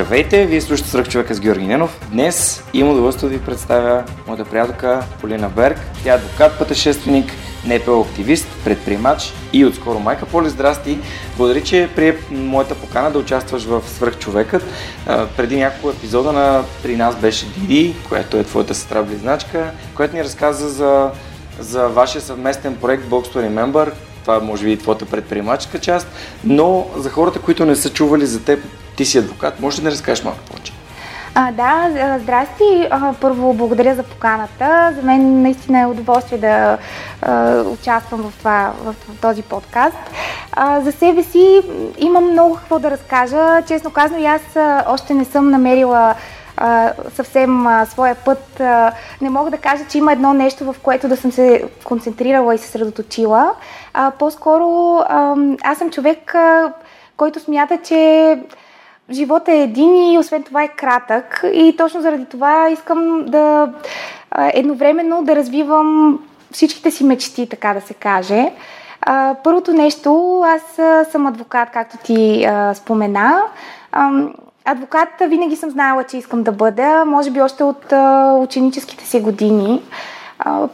Здравейте, вие слушате Сръх човека с Георги Ненов. Днес имам удоволствие да ви представя моята приятелка Полина Берг. Тя е адвокат, пътешественик, НПО активист, предприемач и отскоро майка. Поли, здрасти! Благодаря, че прие моята покана да участваш в Свръх човекът. преди няколко епизода на при нас беше Диди, която е твоята сестра близначка, която ни разказа за, за вашия съвместен проект Box to Remember, това може би и твоята предприемачка част, но за хората, които не са чували за теб, ти си адвокат, може ли да разкажеш малко повече? А, да, здрасти. Първо благодаря за поканата. За мен наистина е удоволствие да а, участвам в, това, в, този подкаст. А, за себе си имам много какво да разкажа. Честно казано, аз още не съм намерила съвсем своя път. Не мога да кажа, че има едно нещо, в което да съм се концентрирала и се средоточила. По-скоро аз съм човек, който смята, че живот е един и освен това е кратък и точно заради това искам да едновременно да развивам всичките си мечти, така да се каже. Първото нещо, аз съм адвокат, както ти спомена. Адвокат винаги съм знаела, че искам да бъда, може би още от ученическите си години.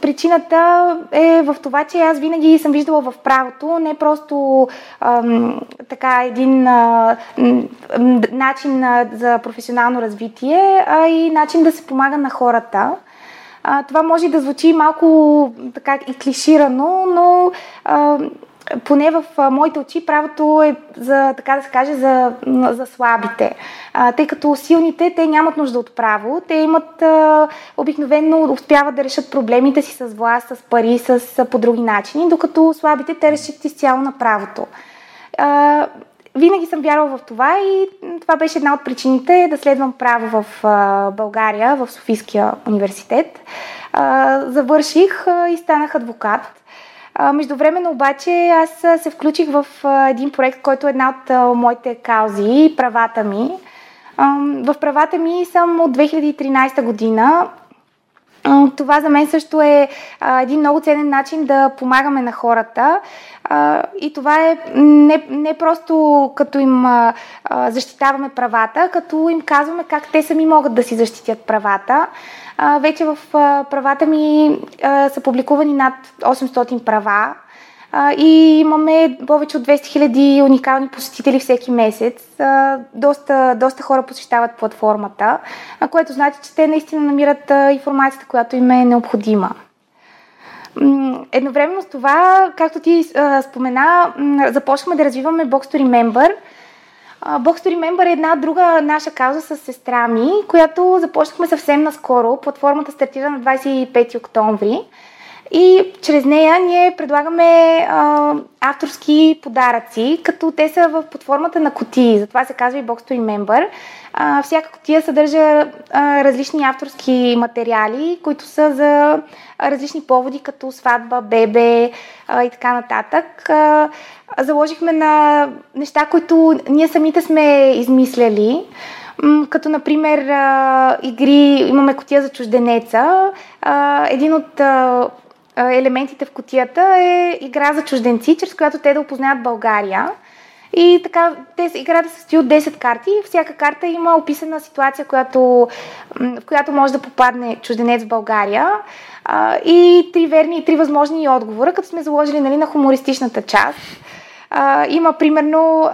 Причината е в това, че аз винаги съм виждала в правото не просто ам, така един а, начин а, за професионално развитие, а и начин да се помага на хората. А, това може да звучи малко така и клиширано, но а, поне в моите очи правото е за, така да се каже, за, за слабите. А, тъй като силните, те нямат нужда от право, те имат а, обикновено успяват да решат проблемите си с власт, с пари, с, по други начини, докато слабите те решат изцяло на правото. А, винаги съм вярвала в това и това беше една от причините да следвам право в България, в Софийския университет. Завърших и станах адвокат. Междувременно обаче аз се включих в един проект, който е една от моите каузи, правата ми. В правата ми съм от 2013 година. Това за мен също е а, един много ценен начин да помагаме на хората. А, и това е не, не просто като им а, защитаваме правата, като им казваме как те сами могат да си защитят правата. А, вече в а, правата ми а, са публикувани над 800 права и имаме повече от 200 000 уникални посетители всеки месец. Доста, доста хора посещават платформата, което значи, че те наистина намират информацията, която им е необходима. Едновременно с това, както ти спомена, започнахме да развиваме Box to Remember – Box Remember е една друга наша кауза с сестра ми, която започнахме съвсем наскоро. Платформата стартира на 25 октомври. И чрез нея ние предлагаме а, авторски подаръци, като те са в подформата на котии. Затова се казва и Box to Remember. А, всяка котия съдържа а, различни авторски материали, които са за различни поводи, като сватба, бебе а, и така нататък. А, заложихме на неща, които ние самите сме измисляли. Като, например, игри, имаме котия за чужденеца. Един от елементите в котията е игра за чужденци, чрез която те да опознаят България. И така, те, играта се състои от 10 карти. Всяка карта има описана ситуация, която, в която може да попадне чужденец в България. И три верни и три възможни отговора, като сме заложили нали, на хумористичната част. Има примерно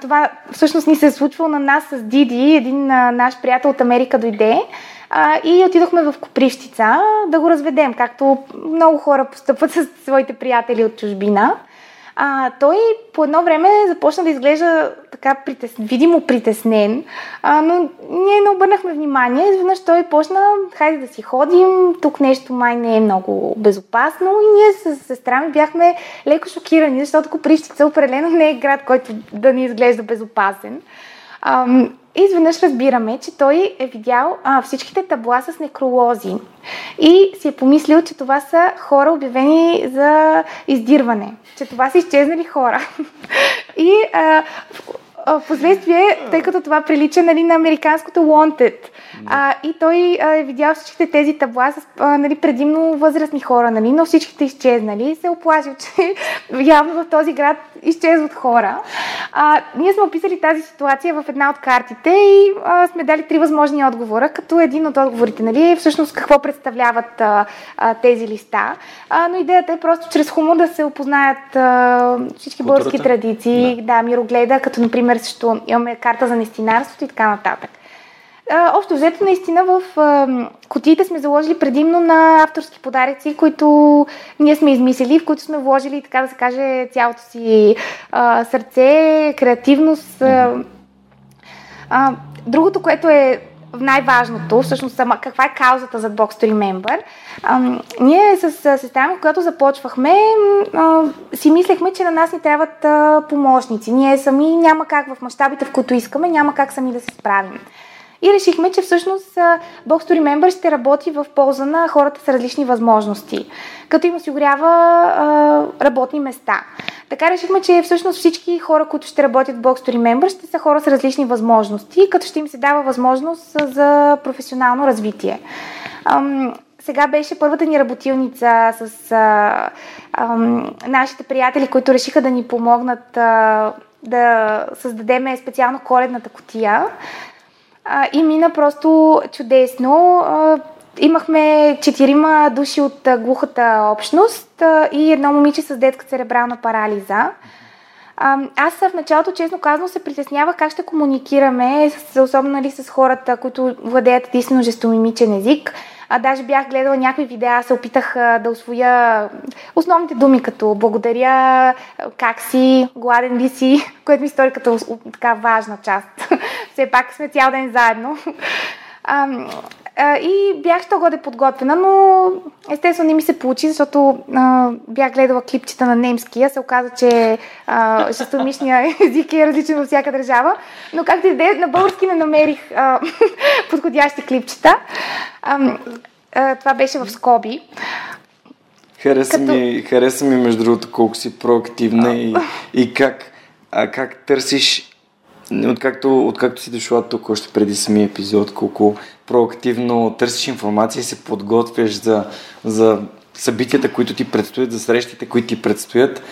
това всъщност ни се е случвало на нас с Диди, един наш приятел от Америка дойде а, и отидохме в Копривщица да го разведем, както много хора постъпват с своите приятели от чужбина. А, той по едно време започна да изглежда така притес... видимо притеснен, а, но ние не обърнахме внимание. Изведнъж той почна, хайде да си ходим, тук нещо май не е много безопасно и ние с сестра ми бяхме леко шокирани, защото Коприщица определено не е град, който да ни изглежда безопасен. Ам, изведнъж разбираме, че той е видял а, всичките табла с некролози и си е помислил, че това са хора обявени за издирване, че това са изчезнали хора. и а, в последствие, тъй като това прилича нали, на американското Wanted, а, и той а, е видял всичките тези табла с а, нали, предимно възрастни хора, нали, но всичките изчезнали и се оплашил, че явно в този град изчезват хора. А, ние сме описали тази ситуация в една от картите и а, сме дали три възможни отговора, като един от отговорите нали, е всъщност какво представляват а, а, тези листа. А, но идеята е просто чрез хумор да се опознаят а, всички български традиции, да. да, мирогледа, като например също имаме карта за нестинарството и така нататък общо взето, наистина в а, кутиите сме заложили предимно на авторски подаръци, които ние сме измислили, в които сме вложили, така да се каже, цялото си сърце, креативност. Другото, което е най-важното, всъщност сама, каква е каузата за Box to Remember. А, ние с сестра ми, когато започвахме, а, си мислехме, че на нас ни трябват а, помощници. Ние сами няма как в мащабите, в които искаме, няма как сами да се справим. И решихме, че всъщност Box to Remember ще работи в полза на хората с различни възможности, като им осигурява а, работни места. Така решихме, че всъщност всички хора, които ще работят в Box to Remember, ще са хора с различни възможности, като ще им се дава възможност за професионално развитие. Ам, сега беше първата ни работилница с а, а, нашите приятели, които решиха да ни помогнат а, да създадем специално коледната котия а, и мина просто чудесно. А, имахме четирима души от а, глухата общност а, и едно момиче с детска церебрална парализа. А, аз в началото, честно казано, се притеснявах как ще комуникираме, с, особено нали, с хората, които владеят единствено жестомимичен език. А, даже бях гледала някакви видеа, се опитах а, да освоя основните думи, като благодаря, как си, гладен ли си, което ми стори като така важна част. Все пак сме цял ден заедно. А, а, и бях що годе подготвена, но естествено не ми се получи, защото а, бях гледала клипчета на немски, а се оказа, че шестомишния език е различен във всяка държава. Но както и да е, на български не намерих а, подходящи клипчета. А, а, това беше в Скоби. Хареса, Като... ми, хареса ми, между другото, колко си проактивна и, и как, а, как търсиш Откакто, откакто си дошла тук, още преди самия епизод, колко проактивно търсиш информация и се подготвяш за, за събитията, които ти предстоят, за срещите, които ти предстоят.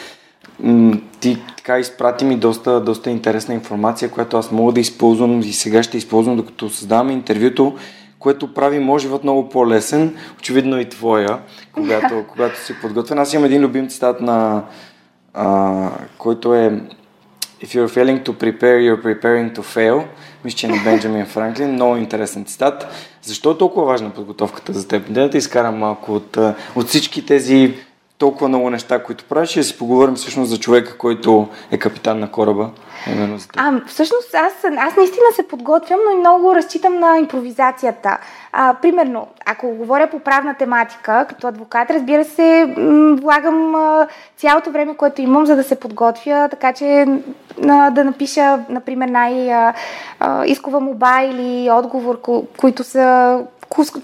Ти така изпрати ми доста, доста интересна информация, която аз мога да използвам и сега ще използвам, докато създаваме интервюто, което прави моят живот много по-лесен, очевидно и твоя, когато, когато си подготвен. Аз имам един любим цитат на а, който е If you're failing to prepare, you're preparing to fail. Мисля, че на Бенджамин Франклин. Много интересен цитат. Защо е толкова важна подготовката за теб? Да те изкарам малко от, от всички тези толкова много неща, които правиш и да си поговорим всъщност за човека, който е капитан на кораба. Именно а, всъщност аз, аз наистина се подготвям, но и много разчитам на импровизацията. А, примерно, ако говоря по правна тематика, като адвокат, разбира се, влагам цялото време, което имам, за да се подготвя, така че а, да напиша, например, най-искова моба или отговор, ко- които са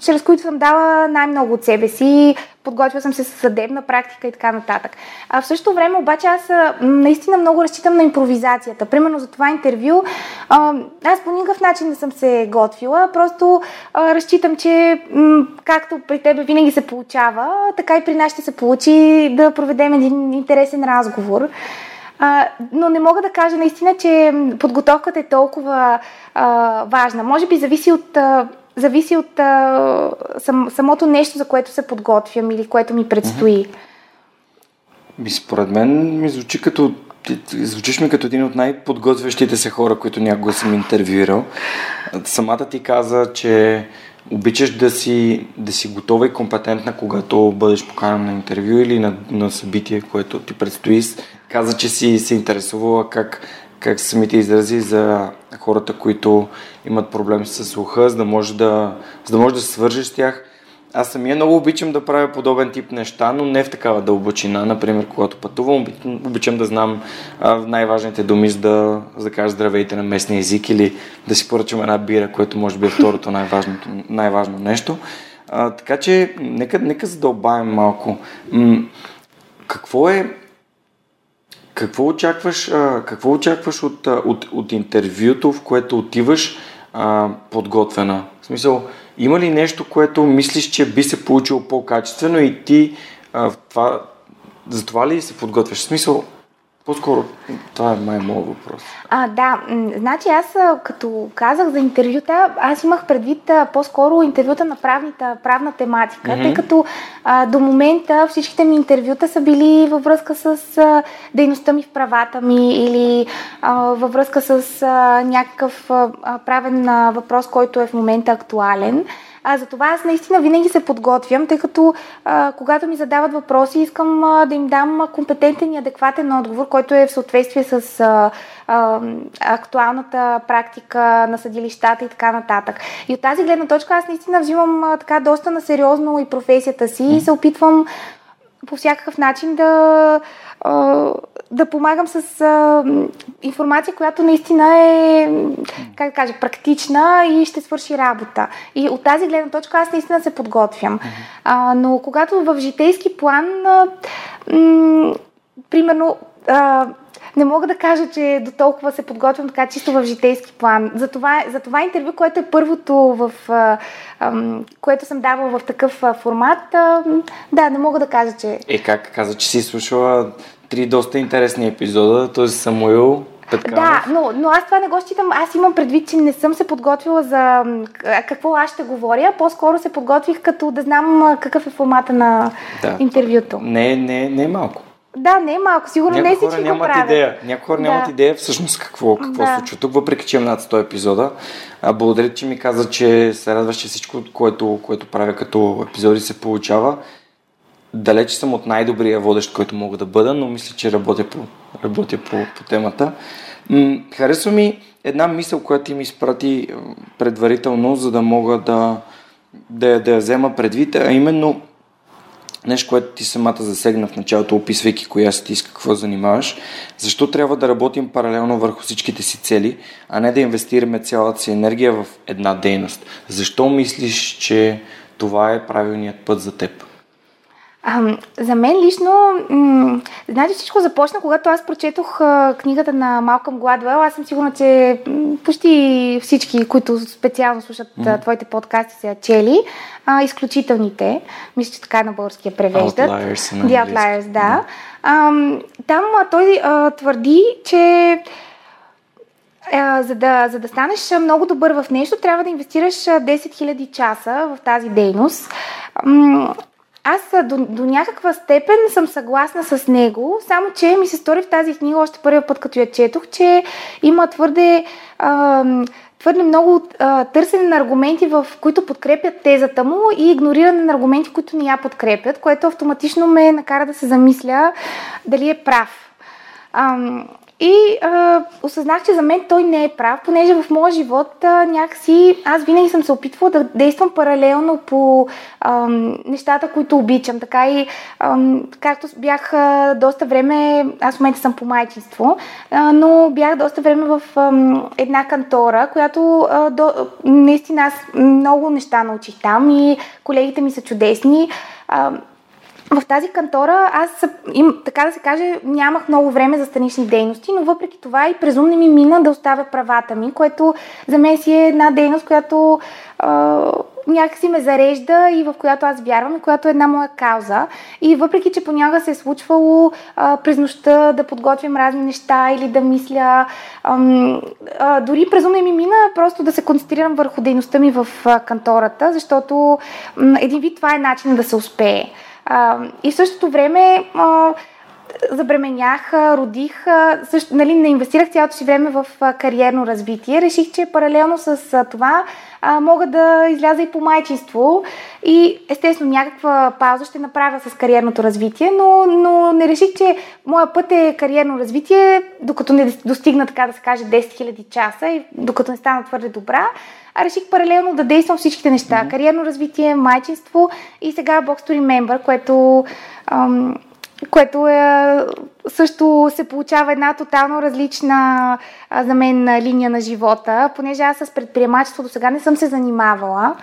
чрез които съм дала най-много от себе си, подготвила съм се с съдебна практика и така нататък. А в същото време обаче аз наистина много разчитам на импровизацията. Примерно за това интервю аз по никакъв начин не съм се готвила, просто разчитам, че както при тебе винаги се получава, така и при нас ще се получи да проведем един интересен разговор. А, но не мога да кажа наистина, че подготовката е толкова а, важна. Може би зависи от а, зависи от а, сам, самото нещо, за което се подготвям или което ми предстои. Ми, според мен ми звучи като звучиш ми като един от най-подготвящите се хора, които някога съм интервюирал. Самата ти каза, че обичаш да си, да си готова и компетентна, когато бъдеш поканен на интервю или на, на събитие, което ти предстои. Каза, че си се интересувала как как са самите изрази за хората, които имат проблеми с слуха, за да може да, за да, може да се свържеш с тях. аз самия много обичам да правя подобен тип неща, но не в такава дълбочина. Например, когато пътувам, обичам да знам най-важните думи, за да, за да кажа здравейте на местния език или да си поръчам една бира, което може би е второто най-важното, най-важно нещо. А, така че, нека, нека задълбаем малко. М- какво е какво очакваш, а, какво очакваш от, от, от интервюто, в което отиваш а, подготвена? В смисъл, има ли нещо, което мислиш, че би се получило по-качествено и ти а, това, за това ли се подготвяш? В смисъл, по-скоро, това е май моят въпрос. А, да, значи аз като казах за интервюта, аз имах предвид по-скоро интервюта на правната, правна тематика, mm-hmm. тъй като а, до момента всичките ми интервюта са били във връзка с а, дейността ми в правата ми или а, във връзка с а, някакъв а, правен а, въпрос, който е в момента актуален. А, за това аз наистина винаги се подготвям, тъй като а, когато ми задават въпроси, искам а, да им дам компетентен и адекватен отговор, който е в съответствие с а, а, актуалната практика на съдилищата и така нататък. И от тази гледна точка аз наистина взимам а, така доста на сериозно и професията си и се опитвам по всякакъв начин да, да помагам с информация, която наистина е, как да кажа, практична и ще свърши работа. И от тази гледна точка аз наистина се подготвям. но когато в житейски план, примерно, не мога да кажа, че до толкова се подготвям така чисто в житейски план. За това, за това интервю, което е първото, в, което съм давала в такъв формат, да, не мога да кажа, че... Е, как каза, че си слушала три доста интересни епизода, т.е. Самуил, Петканов. Да, но, но аз това не го считам. Аз имам предвид, че не съм се подготвила за какво аз ще говоря. По-скоро се подготвих като да знам какъв е формата на да. интервюто. Не, не, не е малко. Да, не е малко. Сигурно Някои не всички го правят. идея. Някои хора да. нямат идея всъщност какво, какво да. случва тук, въпреки че имам над 100 епизода. А, благодаря, че ми каза, че се радваш, че всичко, което, което правя като епизоди се получава. Далеч съм от най-добрия водещ, който мога да бъда, но мисля, че работя по, работя по, по темата. М- харесва ми една мисъл, която ти ми изпрати предварително, за да мога да, да, да я взема предвид, а именно – нещо, което ти самата засегна в началото, описвайки коя си ти с какво занимаваш, защо трябва да работим паралелно върху всичките си цели, а не да инвестираме цялата си енергия в една дейност? Защо мислиш, че това е правилният път за теб? А, за мен лично, м- знаете, всичко започна, когато аз прочетох а, книгата на Малкъм Гладвел. Аз съм сигурна, че м- почти всички, които специално слушат mm-hmm. твоите подкасти, са чели. А, изключителните, мисля, че така на българския превеждат. Outliers The Outliers, да. Mm-hmm. А, там а, той а, твърди, че за, да, за да станеш много добър в нещо, трябва да инвестираш 10 000 часа в тази дейност аз до, до някаква степен съм съгласна с него, само че ми се стори в тази книга още първия път, като я четох, че има твърде, а, твърде много а, търсене на аргументи, в които подкрепят тезата му и игнориране на аргументи, които не я подкрепят, което автоматично ме накара да се замисля дали е прав. А, и а, осъзнах, че за мен той не е прав, понеже в моя живот а, някакси аз винаги съм се опитвала да действам паралелно по а, нещата, които обичам. Така и а, както бях а, доста време, аз в момента съм по майчинство, а, но бях доста време в а, една кантора, която а, до, наистина аз много неща научих там и колегите ми са чудесни. А, в тази кантора аз, им, така да се каже, нямах много време за странични дейности, но въпреки това и през не ми мина да оставя правата ми, което за мен си е една дейност, която а, някакси ме зарежда и в която аз вярвам и която е една моя кауза. И въпреки, че понякога се е случвало а, през нощта да подготвим разни неща или да мисля, ам, а, дори през ми мина просто да се концентрирам върху дейността ми в а, кантората, защото м, един вид това е начин да се успее. И в същото време а, забременях, родих, също, нали, не инвестирах цялото си време в кариерно развитие. Реших, че паралелно с това а, мога да изляза и по майчинство и естествено някаква пауза ще направя с кариерното развитие, но, но не реших, че моя път е кариерно развитие, докато не достигна, така да се каже, 10 000 часа и докато не стана твърде добра, а реших паралелно да действам всичките неща. Mm-hmm. Кариерно развитие, майчинство и сега Box to Remember, което ам, което е, също се получава една тотално различна а, за мен линия на живота, понеже аз с предприемачество до сега не съм се занимавала.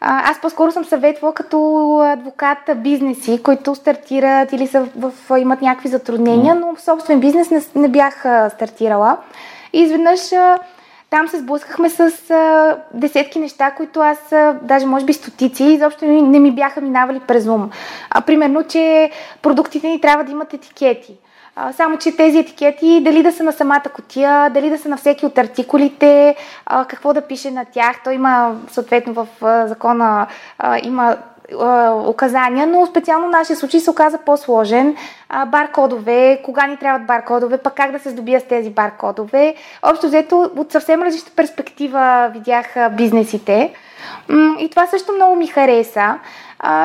Аз по-скоро съм съветвала като адвокат бизнеси, които стартират или са в, в, имат някакви затруднения, но собствен бизнес не, не бях стартирала. И изведнъж там се сблъскахме с а, десетки неща, които аз, а, даже може би стотици, изобщо не, не ми бяха минавали през ум. А, примерно, че продуктите ни трябва да имат етикети. А, само, че тези етикети, дали да са на самата котия, дали да са на всеки от артикулите, а, какво да пише на тях. То има, съответно, в а, закона а, има указания, но специално в нашия случай се оказа по-сложен. баркодове, кога ни трябват баркодове, пък как да се здобия с тези баркодове. Общо взето от съвсем различна перспектива видях бизнесите. И това също много ми хареса.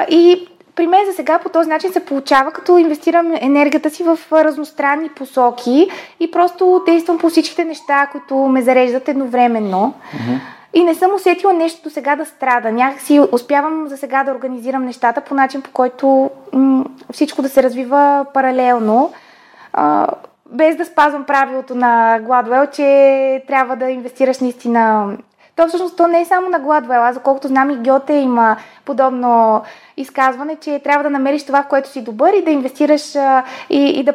И при мен за сега по този начин се получава, като инвестирам енергията си в разностранни посоки и просто действам по всичките неща, които ме зареждат едновременно. Mm-hmm. И не съм усетила нещо до сега да страда. Някакси успявам за сега да организирам нещата по начин, по който м- всичко да се развива паралелно. А, без да спазвам правилото на Гладуел, че трябва да инвестираш наистина. То всъщност то не е само на Гладуел, а за колкото знам и Гьоте има подобно изказване, че трябва да намериш това, в което си добър и да инвестираш а, и, и, да,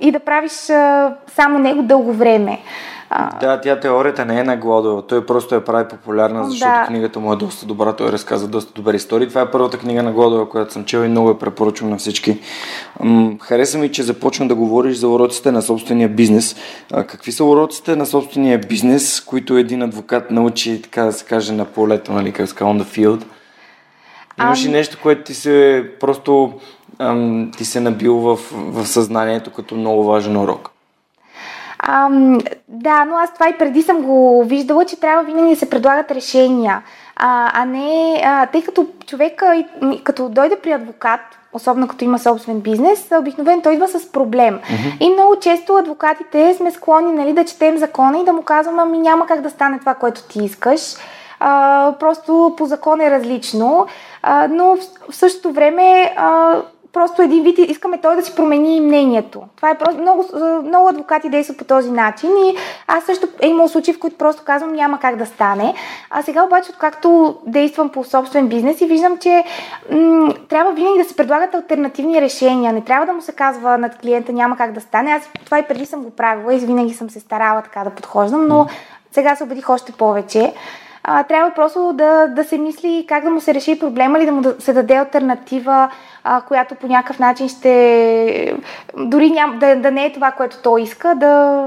и да правиш а, само него дълго време. Да, тя теорията не е на Гладуел. Той просто я прави популярна, защото да. книгата му е доста добра. Той разказва доста добри истории. Това е първата книга на Гладуел, която съм чел и много я препоръчвам на всички. Хареса ми, че започна да говориш за уроците на собствения бизнес. Какви са уроците на собствения бизнес, които един адвокат научи, така да се каже, на полето, нали, как ска, on the field? Имаш ли нещо, което ти се просто ам, ти се набил в, в съзнанието като много важен урок? Ам, да, но аз това и преди съм го виждала, че трябва винаги да се предлагат решения, а, а не, а, тъй като човек, като дойде при адвокат, особено като има собствен бизнес, обикновено той идва с проблем. Mm-hmm. И много често адвокатите сме склонни нали, да четем закона и да му казваме, ами няма как да стане това, което ти искаш. А, просто по закон е различно. А, но в, в същото време а, просто един вид искаме той да си промени мнението. Това е просто много, много адвокати действат по този начин и аз също е имал случаи, в които просто казвам няма как да стане. А сега обаче, откакто действам по собствен бизнес и виждам, че м- трябва винаги да се предлагат альтернативни решения. Не трябва да му се казва над клиента няма как да стане. Аз това и преди съм го правила и винаги съм се старала така да подхождам, но сега се убедих още повече а, трябва просто да, да се мисли как да му се реши проблема или да му да се даде альтернатива, а, която по някакъв начин ще. дори ням, да, да не е това, което той иска, да,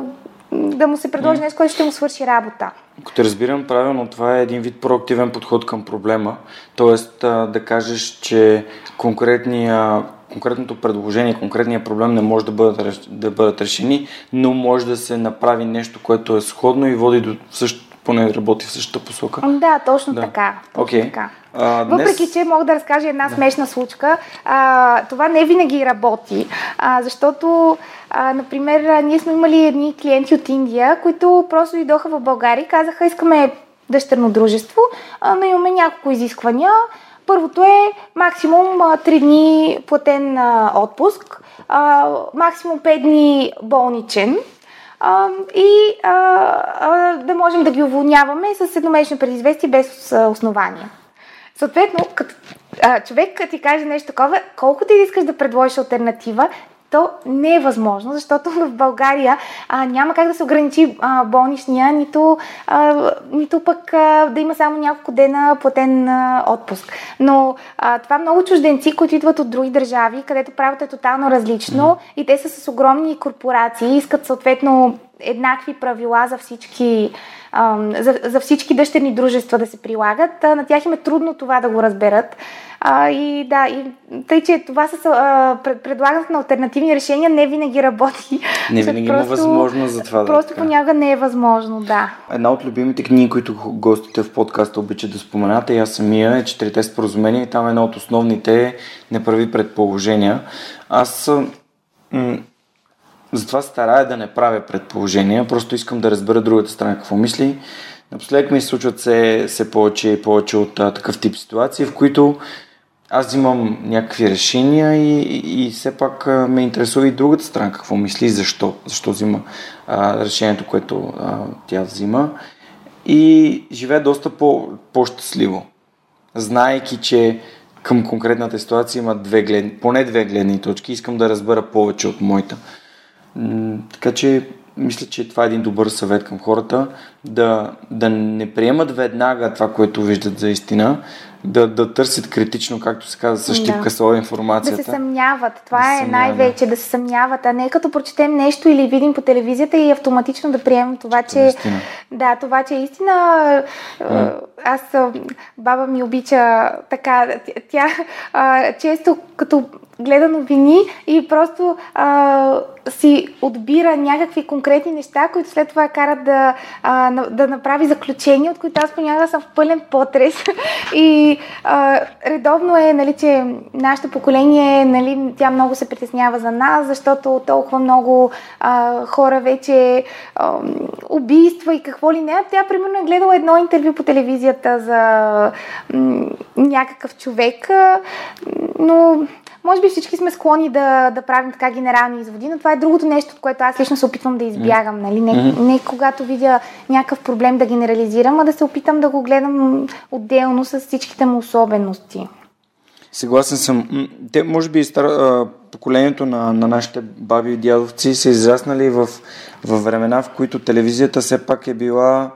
да му се предложи нещо, което ще му свърши работа. Ако те разбирам правилно, това е един вид проактивен подход към проблема. Тоест да кажеш, че конкретния конкретното предложение, конкретния проблем не може да бъдат, да бъдат решени, но може да се направи нещо, което е сходно и води до също, поне работи в същата посока. Да, точно да. така. Точно okay. така. А, днес... Въпреки, че мога да разкажа една да. смешна случка, а, това не винаги работи, а, защото, а, например, ние сме имали едни клиенти от Индия, които просто дойдоха в България и казаха, искаме дъщерно дружество, а, но имаме няколко изисквания. Първото е максимум 3 дни платен а, отпуск, а, максимум 5 дни болничен, и да можем да ги уволняваме с едномесечно предизвестие без основания. Съответно, като човек ти каже нещо такова, колко ти искаш да предложиш альтернатива, то не е възможно, защото в България а, няма как да се ограничи а, болничния, нито, а, нито пък а, да има само няколко дена платен а, отпуск. Но а, това много чужденци, които идват от други държави, където правото е тотално различно и те са с огромни корпорации, искат съответно еднакви правила за всички, за, за всички дъщерни дружества да се прилагат. На тях им е трудно това да го разберат. А, и да, и, тъй, че това с предлагането на альтернативни решения не винаги работи. Не винаги просто, има възможност за това. Просто да понякога не е възможно, да. Една от любимите книги, които гостите в подкаста обичат да споменате, и аз самия, е Четирите споразумения и там е една от основните е не прави предположения. Аз м- затова старая да не правя предположения, просто искам да разбера другата страна какво мисли. Напоследък ми случват се, се повече и повече от а, такъв тип ситуации, в които аз взимам някакви решения и, и, и все пак а, ме интересува и другата страна какво мисли защо. Защо взима а, решението, което а, тя взима. И живея доста по, по-щастливо. Знаейки, че към конкретната ситуация има две гледни, поне две гледни точки. Искам да разбера повече от моята. Така че мисля, че това е един добър съвет към хората да, да не приемат веднага това, което виждат за истина, да, да търсят критично, както се казва, с щипка да. информацията. Да се съмняват. Това да е най-вече, да се съмняват, а не като прочетем нещо или видим по телевизията и автоматично да приемем това, че... Е да, това, че е истина. Mm. Аз, баба ми обича така, тя а, често като гледа новини и просто а, си отбира някакви конкретни неща, които след това карат да, а, да направи заключения, от които аз понякога съм в пълен потрес. И а, редовно е, нали, че нашето поколение, нали, тя много се притеснява за нас, защото толкова много а, хора вече а, убийства и какво ли не. Тя, примерно, е гледала едно интервю по телевизията за м- някакъв човек, но може би всички сме склонни да, да правим така генерални изводи, но това е другото нещо, от което аз лично се опитвам да избягам. Нали? Не, mm-hmm. не когато видя някакъв проблем да генерализирам, а да се опитам да го гледам отделно с всичките му особености. Съгласен съм. Те, може би, стар, поколението на, на нашите баби и дядовци са израснали в, в времена, в които телевизията все пак е била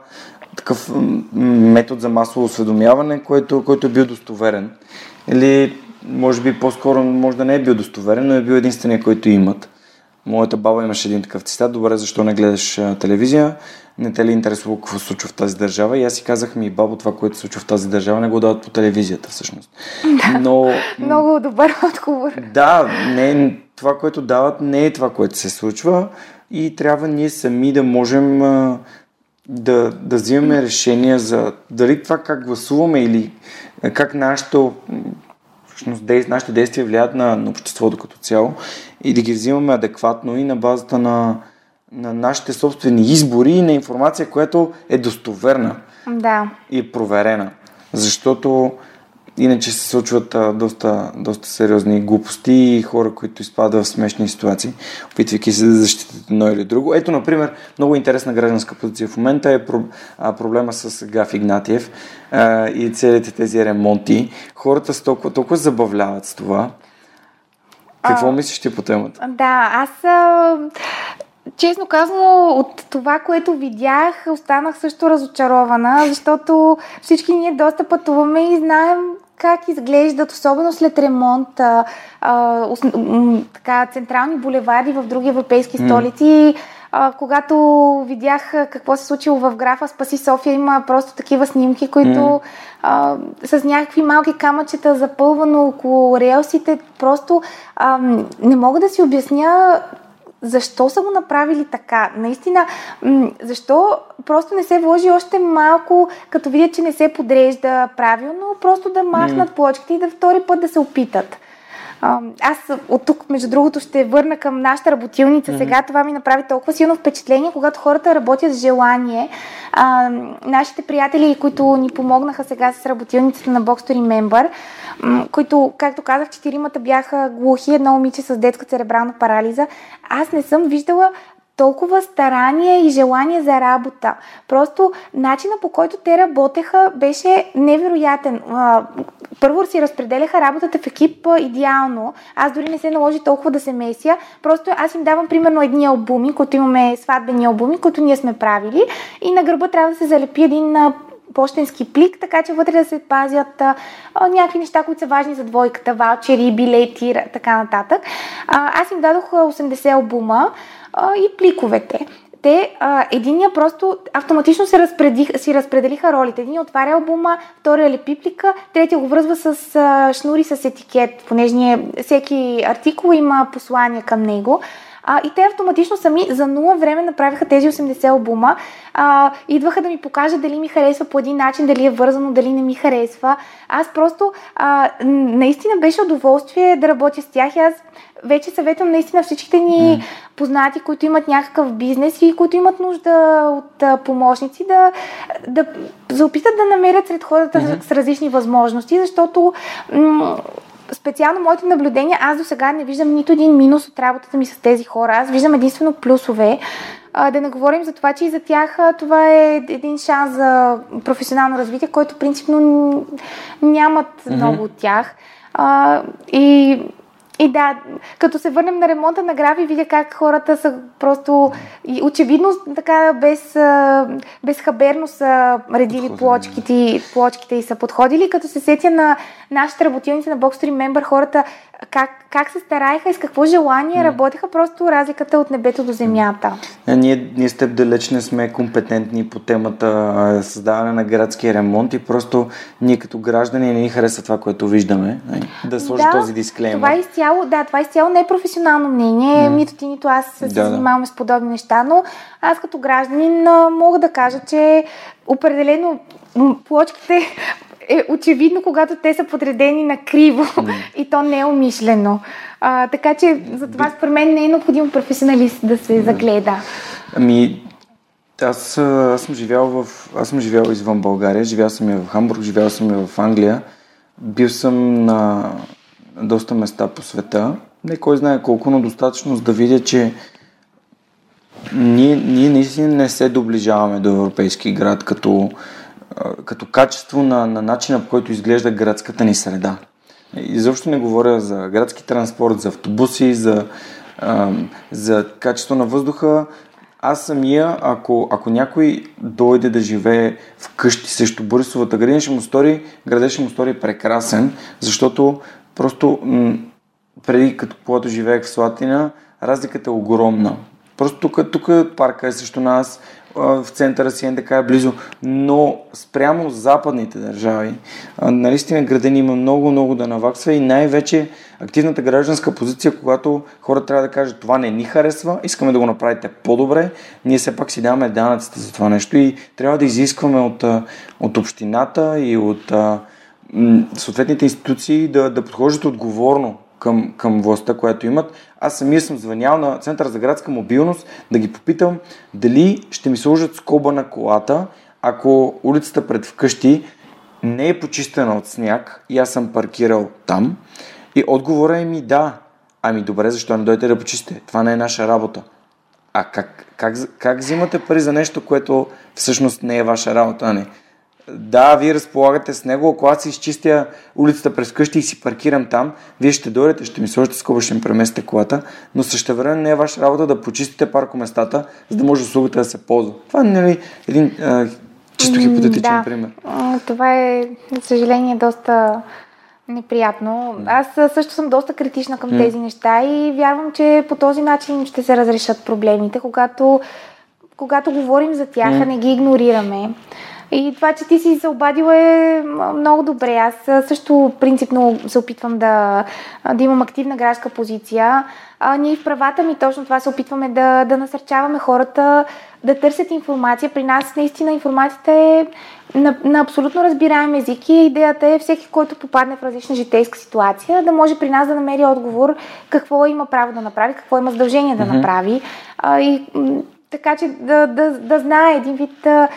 такъв метод за масово осведомяване, който, който е бил достоверен. Или може би по-скоро може да не е бил достоверен, но е бил единствения, който имат. Моята баба имаше един такъв цитат, добре, защо не гледаш телевизия, не те ли интересува какво се случва в тази държава? И аз си казах ми, бабо, това, което се случва в тази държава, не го дават по телевизията всъщност. Да, Но, много добър отговор. Да, не, това, което дават, не е това, което се случва и трябва ние сами да можем да, да взимаме решения за дали това как гласуваме или как нашето всъщност нашите действия влияят на, на обществото като цяло и да ги взимаме адекватно и на базата на, на нашите собствени избори и на информация, която е достоверна да. и проверена. Защото Иначе се случват а, доста, доста сериозни глупости и хора, които изпадат в смешни ситуации, опитвайки се да защитят едно или друго. Ето, например, много интересна гражданска позиция в момента е про, а, проблема с Гаф Игнатиев а, и целите тези ремонти. Хората се толкова, толкова забавляват с това. Какво а, мислиш ти по темата? Да, аз а, Честно казано, от това, което видях, останах също разочарована, защото всички ние доста пътуваме и знаем как изглеждат, особено след ремонт, а, а, така, централни булеварди в други европейски столици. Mm. А, когато видях какво се случило в графа Спаси София, има просто такива снимки, които mm. а, с някакви малки камъчета запълвано около релсите, просто а, не мога да си обясня защо са го направили така? Наистина, защо просто не се вложи още малко, като видят, че не се подрежда правилно, просто да махнат плочките и да втори път да се опитат. Аз от тук, между другото, ще върна към нашата работилница. Mm-hmm. Сега това ми направи толкова силно впечатление, когато хората работят с желание. А, нашите приятели, които ни помогнаха сега с работилницата на Box Remember, които, както казах, четиримата бяха глухи, едно момиче с детска церебрална парализа. Аз не съм виждала толкова старание и желание за работа. Просто начина по който те работеха беше невероятен. Първо си разпределяха работата в екип идеално. Аз дори не се наложи толкова да се меся. Просто аз им давам примерно едни албуми, които имаме сватбени албуми, които ние сме правили. И на гърба трябва да се залепи един почтенски плик, така че вътре да се пазят а, някакви неща, които са важни за двойката, ваучери, билети, така нататък. А, аз им дадох 80 албума а, и пликовете. те, а, единия просто автоматично се си разпределиха ролите. Един отваря албума, втория лепи плика, третия го връзва с а, шнури с етикет, понеже всеки артикул има послание към него. А, и те автоматично сами за нула време направиха тези 80 албума. А, идваха да ми покажат дали ми харесва по един начин, дали е вързано, дали не ми харесва. Аз просто а, наистина беше удоволствие да работя с тях и аз вече съветвам наистина всичките ни mm. познати, които имат някакъв бизнес и които имат нужда от а, помощници, да, да се опитат да намерят сред хората mm-hmm. с различни възможности, защото м- специално моите наблюдения, аз до сега не виждам нито един минус от работата ми с тези хора. Аз виждам единствено плюсове. А, да не говорим за това, че и за тях това е един шанс за професионално развитие, който принципно нямат mm-hmm. много от тях. А, и и да, като се върнем на ремонта на грави, видя как хората са просто и очевидно така без, безхаберно са редили плочките, плочките и са подходили. Като се сетя на нашите работилници на Box Stream Member, хората как, как се стараеха и с какво желание mm. работеха, просто разликата от небето до земята. А, ние, ние с теб далеч не сме компетентни по темата създаване на градски ремонт и просто ние като граждани не ни харесва това, което виждаме. Нали? Да сложи да, този дисклеймер. Това е изцяло, да, това изцяло не е професионално мнение. Mm. Нито ти, нито аз се да, занимаваме да. с подобни неща, но аз като гражданин мога да кажа, че определено плочките е очевидно, когато те са подредени на криво mm. и то не е умишлено. А, така че за това според мен не е необходимо професионалист да се загледа. Ами, аз, аз съм живял в, аз съм живял извън България, живял съм и в Хамбург, живял съм и в Англия. Бил съм на доста места по света. Не кой знае колко, но достатъчно за да видя, че ние, ние наистина не се доближаваме до европейски град като, като качество на, на начина по който изглежда градската ни среда. Изобщо не говоря за градски транспорт, за автобуси, за, за качество на въздуха. Аз самия, ако, ако някой дойде да живее в къщи срещу Борисовата градина, ще му стори, града ще му стори прекрасен, защото просто м- преди като когато живеех в Слатина, разликата е огромна. Просто тук, тук парка е срещу нас, в центъра си НДК е близо, но спрямо западните държави, наистина града ни има много, много да наваксва и най-вече активната гражданска позиция, когато хората трябва да кажат това не ни харесва, искаме да го направите по-добре, ние все пак си даваме данъците за това нещо и трябва да изискваме от, от общината и от съответните институции да, да подхождат отговорно към, към властта, която имат. Аз самия съм звънял на Центъра за градска мобилност да ги попитам дали ще ми сложат скоба на колата, ако улицата пред вкъщи не е почистена от сняг и аз съм паркирал там. И отговора е ми да. Ами добре, защо не дойдете да почистите? Това не е наша работа. А как, как, как взимате пари за нещо, което всъщност не е ваша работа, не? Да, вие разполагате с него, ако аз изчистя улицата през къщи и си паркирам там, вие ще дойдете, ще ми сложите скоба, ще ми преместите колата, но също време не е ваша работа да почистите паркоместата, за да може услугата да се ползва. Това е нали, един а, чисто хипотетичен да. пример. Това е, за съжаление, доста неприятно. Аз също съм доста критична към тези неща и вярвам, че по този начин ще се разрешат проблемите, когато, когато говорим за тях, а не ги игнорираме. И това, че ти си се обадила е много добре. Аз също принципно се опитвам да, да имам активна градска позиция. А, ние в правата ми точно това се опитваме да, да насърчаваме хората да търсят информация. При нас наистина информацията е на, на абсолютно разбираем език и идеята е всеки, който попадне в различна житейска ситуация, да може при нас да намери отговор какво има право да направи, какво има задължение да mm-hmm. направи. А, и така че да, да, да знае един вид, да,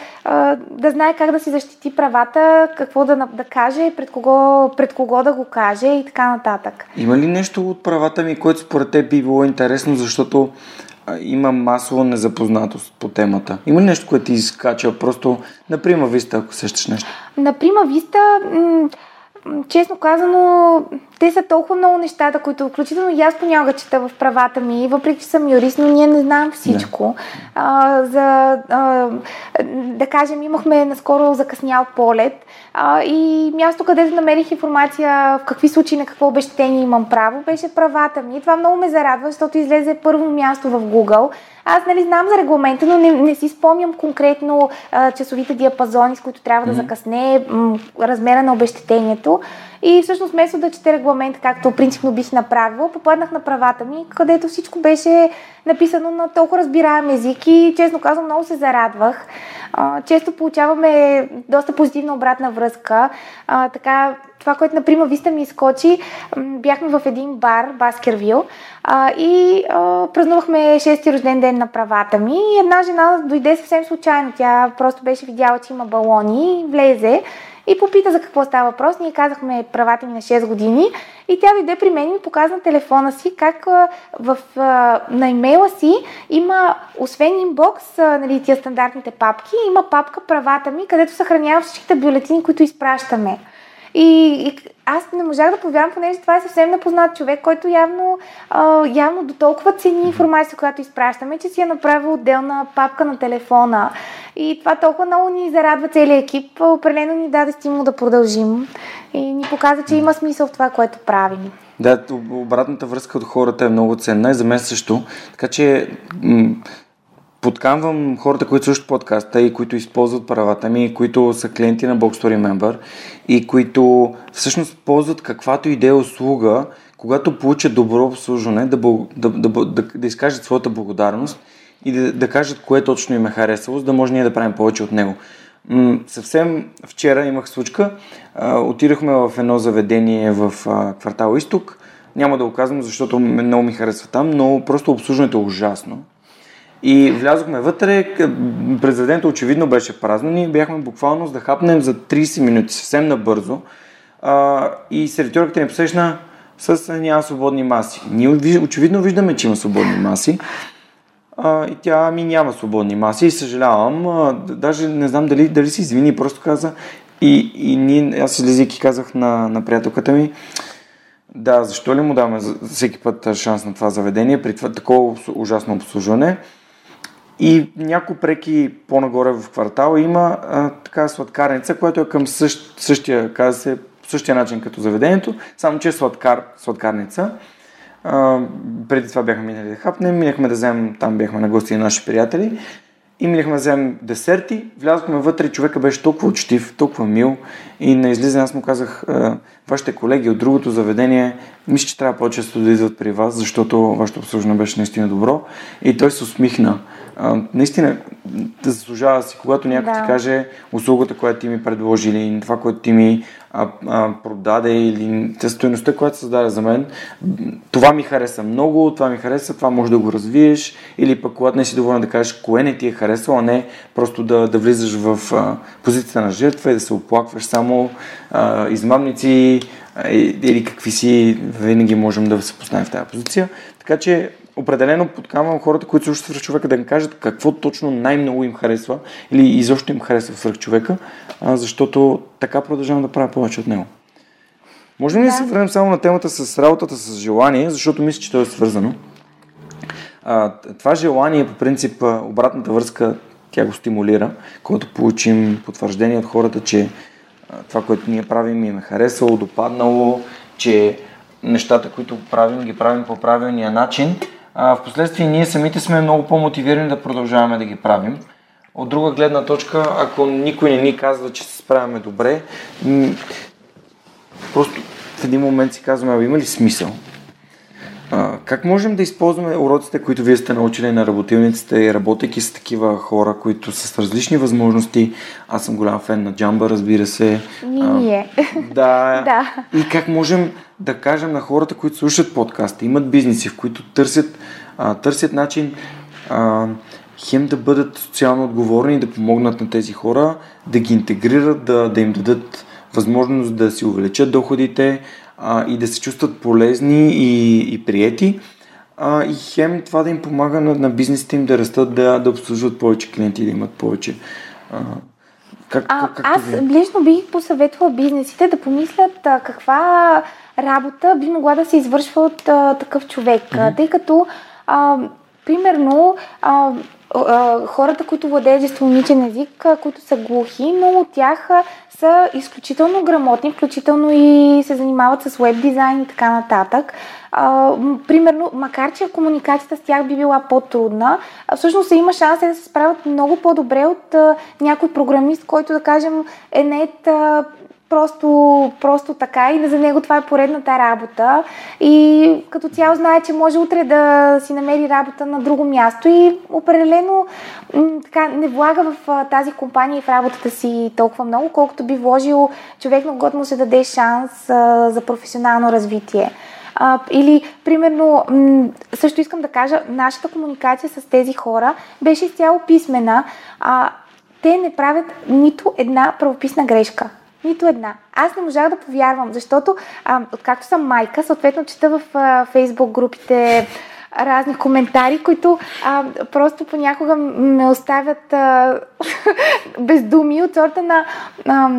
да знае как да си защити правата, какво да, да каже, пред кого, пред кого да го каже и така нататък. Има ли нещо от правата ми, което според теб би било интересно, защото има масово незапознатост по темата. Има ли нещо, което ти изкача просто на Прима Виста, ако сещаш нещо? На Прима Виста, м- честно казано, те са толкова много нещата, които включително и аз понякога чета в правата ми, въпреки че съм юрист, но ние не знаем всичко. Да, а, за, а, да кажем, имахме наскоро закъснял полет а, и място, където намерих информация в какви случаи на какво обещетение имам право, беше правата ми. Това много ме зарадва, защото излезе първо място в Google. Аз нали знам за регламента, но не, не си спомням конкретно а, часовите диапазони, с които трябва mm-hmm. да закъсне, м- размера на обещетението. И всъщност вместо да чете регламент, както принципно бих направила, попаднах на правата ми, където всичко беше написано на толкова разбираем език и честно казвам много се зарадвах. Често получаваме доста позитивна обратна връзка. Така, това, което, например, Виста ми изкочи, бяхме в един бар, Баскервил, и празнувахме 6-ти рожден ден на правата ми и една жена дойде съвсем случайно. Тя просто беше видяла, че има балони и влезе и попита за какво става въпрос. Ние казахме правата ми на 6 години и тя дойде при мен и ми показа на телефона си как в, на имейла си има, освен инбокс, нали, тия стандартните папки, има папка правата ми, където съхранява всичките бюлетини, които изпращаме. И, и аз не можах да повярвам, понеже това е съвсем непознат човек, който явно, а, явно до толкова цени информация, която изпращаме, че си е направил отделна папка на телефона. И това толкова много ни зарадва целият екип. Определено ни даде стимул да продължим и ни показа, че има смисъл в това, което правим. Да, обратната връзка от хората е много ценна и за мен също. Така че м- подканвам хората, които слушат подкаста и които използват правата ми, които са клиенти на Box Story Member и които всъщност ползват каквато идея услуга, когато получат добро обслужване, да, да, да, да, да изкажат своята благодарност и да, да кажат кое точно им е харесало, за да може ние да правим повече от него. М- съвсем вчера имах случка. А, отидохме в едно заведение в а, квартал Изток. Няма да го казвам, защото много ми харесва там, но просто обслужването е ужасно. И влязохме вътре, през очевидно беше празно, ние бяхме буквално за да хапнем за 30 минути, съвсем набързо. А, и сервитьорката ни посрещна с няма свободни маси. Ние очевидно виждаме, че има свободни маси. А, и тя ми няма свободни маси и съжалявам. А, даже не знам дали, дали си извини, просто каза. И, и ние, аз излизайки казах на, на приятелката ми, да, защо ли му даваме всеки път шанс на това заведение при това такова ужасно обслужване? И няколко преки по-нагоре в квартала има а, така сладкарница, която е към същ, същия, каза се, същия начин като заведението, само че е сладкар, сладкарница. А, преди това бяхме минали да хапнем, минахме да вземем, там бяхме на гости на наши приятели и минахме да вземем десерти, влязохме вътре, човека беше толкова учтив, толкова мил и на излизане аз му казах, вашите колеги от другото заведение, мисля, че трябва по-често да идват при вас, защото вашето обслужване беше наистина добро. И той се усмихна а, наистина да заслужава си, когато някой да. ти каже услугата, която ти ми предложи или това, което ти ми а, а, продаде или стоеността, която създаде за мен, това ми хареса много, това ми хареса, това може да го развиеш или пък когато не си доволен да кажеш кое не ти е харесало, а не просто да, да влизаш в а, позицията на жертва и да се оплакваш само а, измамници а, или какви си, винаги можем да се поставим в тази позиция. Така че определено подкамвам хората, които слушат свръх човека да им кажат какво точно най-много им харесва или изобщо им харесва свръх човека, защото така продължавам да правя повече от него. Можем ли да се върнем само на темата с работата с желание, защото мисля, че то е свързано. А, това желание, по принцип, обратната връзка, тя го стимулира, когато получим потвърждение от хората, че това, което ние правим, им е харесало, допаднало, че нещата, които правим, ги правим по правилния начин в последствие ние самите сме много по-мотивирани да продължаваме да ги правим. От друга гледна точка, ако никой не ни казва, че се справяме добре, просто в един момент си казваме, има ли смисъл? А, как можем да използваме уроците, които вие сте научили на работилниците работейки с такива хора, които са с различни възможности? Аз съм голям фен на джамба, разбира се. Ние. Да. да. И как можем да кажем на хората, които слушат подкаста, имат бизнеси, в които търсят, а, търсят начин а, хем да бъдат социално отговорни да помогнат на тези хора, да ги интегрират, да, да им дадат възможност да си увеличат доходите а, и да се чувстват полезни и, и приети. А, и хем това да им помага на, на бизнесите им да растат, да, да обслужват повече клиенти, да имат повече а, как, а, как аз ви? лично бих посъветвала бизнесите да помислят а, каква работа би могла да се извършва от а, такъв човек. Mm-hmm. Тъй като, а, примерно, а, хората, които владеят жестомимичен език, които са глухи, много от тях са изключително грамотни, включително и се занимават с веб дизайн и така нататък. А, примерно, макар че комуникацията с тях би била по-трудна, всъщност има шанс да се справят много по-добре от а, някой програмист, който да кажем е нет просто, просто така и за него това е поредната работа и като цяло знае, че може утре да си намери работа на друго място и определено така, не влага в тази компания и в работата си толкова много, колкото би вложил човек, на който му се даде шанс а, за професионално развитие. А, или, примерно, също искам да кажа, нашата комуникация с тези хора беше изцяло писмена. А, те не правят нито една правописна грешка. Нито една. Аз не можах да повярвам, защото а, откакто съм майка, съответно чета в фейсбук групите разни коментари, които а, просто понякога ме оставят а, бездуми от сорта на а,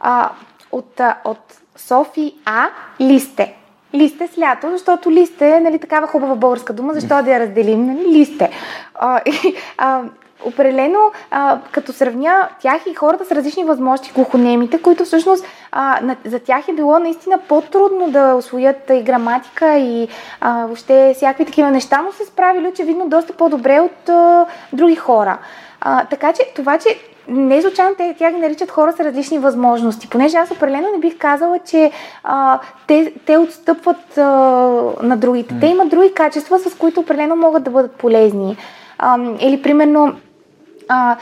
а, от, а, от Софи А листе. Листе с лято, защото листе е нали, такава хубава българска дума, защо да я разделим? Нали? Листе. А, и, а, определено, а, като сравня тях и хората с различни възможности, глухонемите, които всъщност а, на, за тях е било наистина по-трудно да освоят и граматика и а, въобще всякакви такива неща, но се справили очевидно доста по-добре от а, други хора. А, така че това, че не случайно те, тя ги наричат хора с различни възможности, понеже аз определено не бих казала, че а, те, те отстъпват а, на другите. Mm. Те имат други качества, с които определено могат да бъдат полезни. А, или примерно а,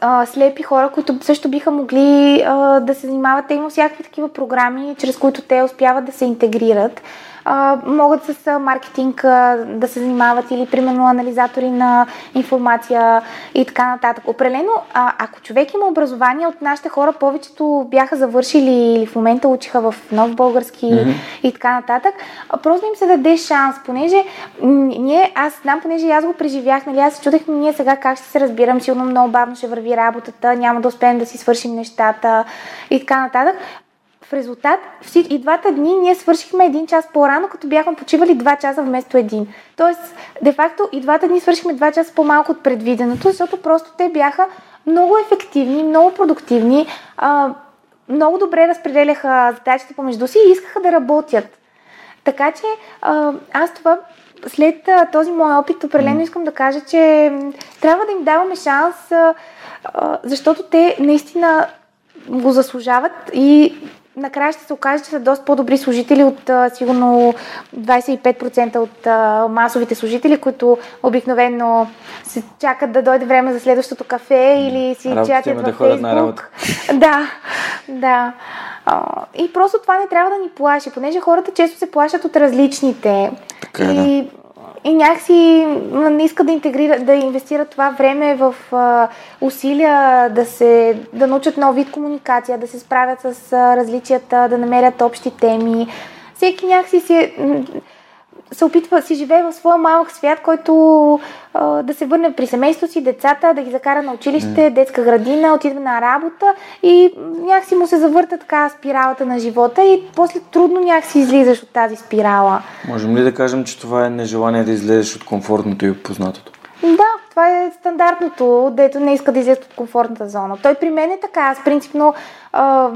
а, слепи хора, които също биха могли а, да се занимават. Те има всякакви такива програми, чрез които те успяват да се интегрират а, могат с маркетинг а, да се занимават или примерно анализатори на информация и така нататък. Определено, а, ако човек има образование от нашите хора, повечето бяха завършили или в момента учиха в нов български mm-hmm. и така нататък, а, просто им се даде шанс, понеже ние, аз знам, понеже аз го преживях, нали, аз се чудех ние сега как ще се разбирам, сигурно много бавно ще върви работата, няма да успеем да си свършим нещата и така нататък в резултат и двата дни ние свършихме един час по-рано, като бяхме почивали два часа вместо един. Тоест, де-факто и двата дни свършихме два часа по-малко от предвиденото, защото просто те бяха много ефективни, много продуктивни, много добре разпределяха задачите помежду си и искаха да работят. Така че аз това след този мой опит определено искам да кажа, че трябва да им даваме шанс, защото те наистина го заслужават и накрая ще се окаже, че са доста по-добри служители от а, сигурно 25% от а, масовите служители, които обикновено се чакат да дойде време за следващото кафе или си чатят във да Фейсбук. Да, да. А, и просто това не трябва да ни плаши, понеже хората често се плашат от различните. Така, е, и да и някакси не иска да интегрира, да инвестира това време в а, усилия да се, да научат нов вид комуникация, да се справят с а, различията, да намерят общи теми. Всеки някакси си се опитва, си живее в своя малък свят, който а, да се върне при семейството си, децата, да ги закара на училище, mm. детска градина, отидва на работа и някакси му се завърта така спиралата на живота и после трудно някакси излизаш от тази спирала. Можем ли да кажем, че това е нежелание да излезеш от комфортното и познатото? Да, това е стандартното, дето не иска да излезе от комфортната зона. Той при мен е така. Аз принципно а,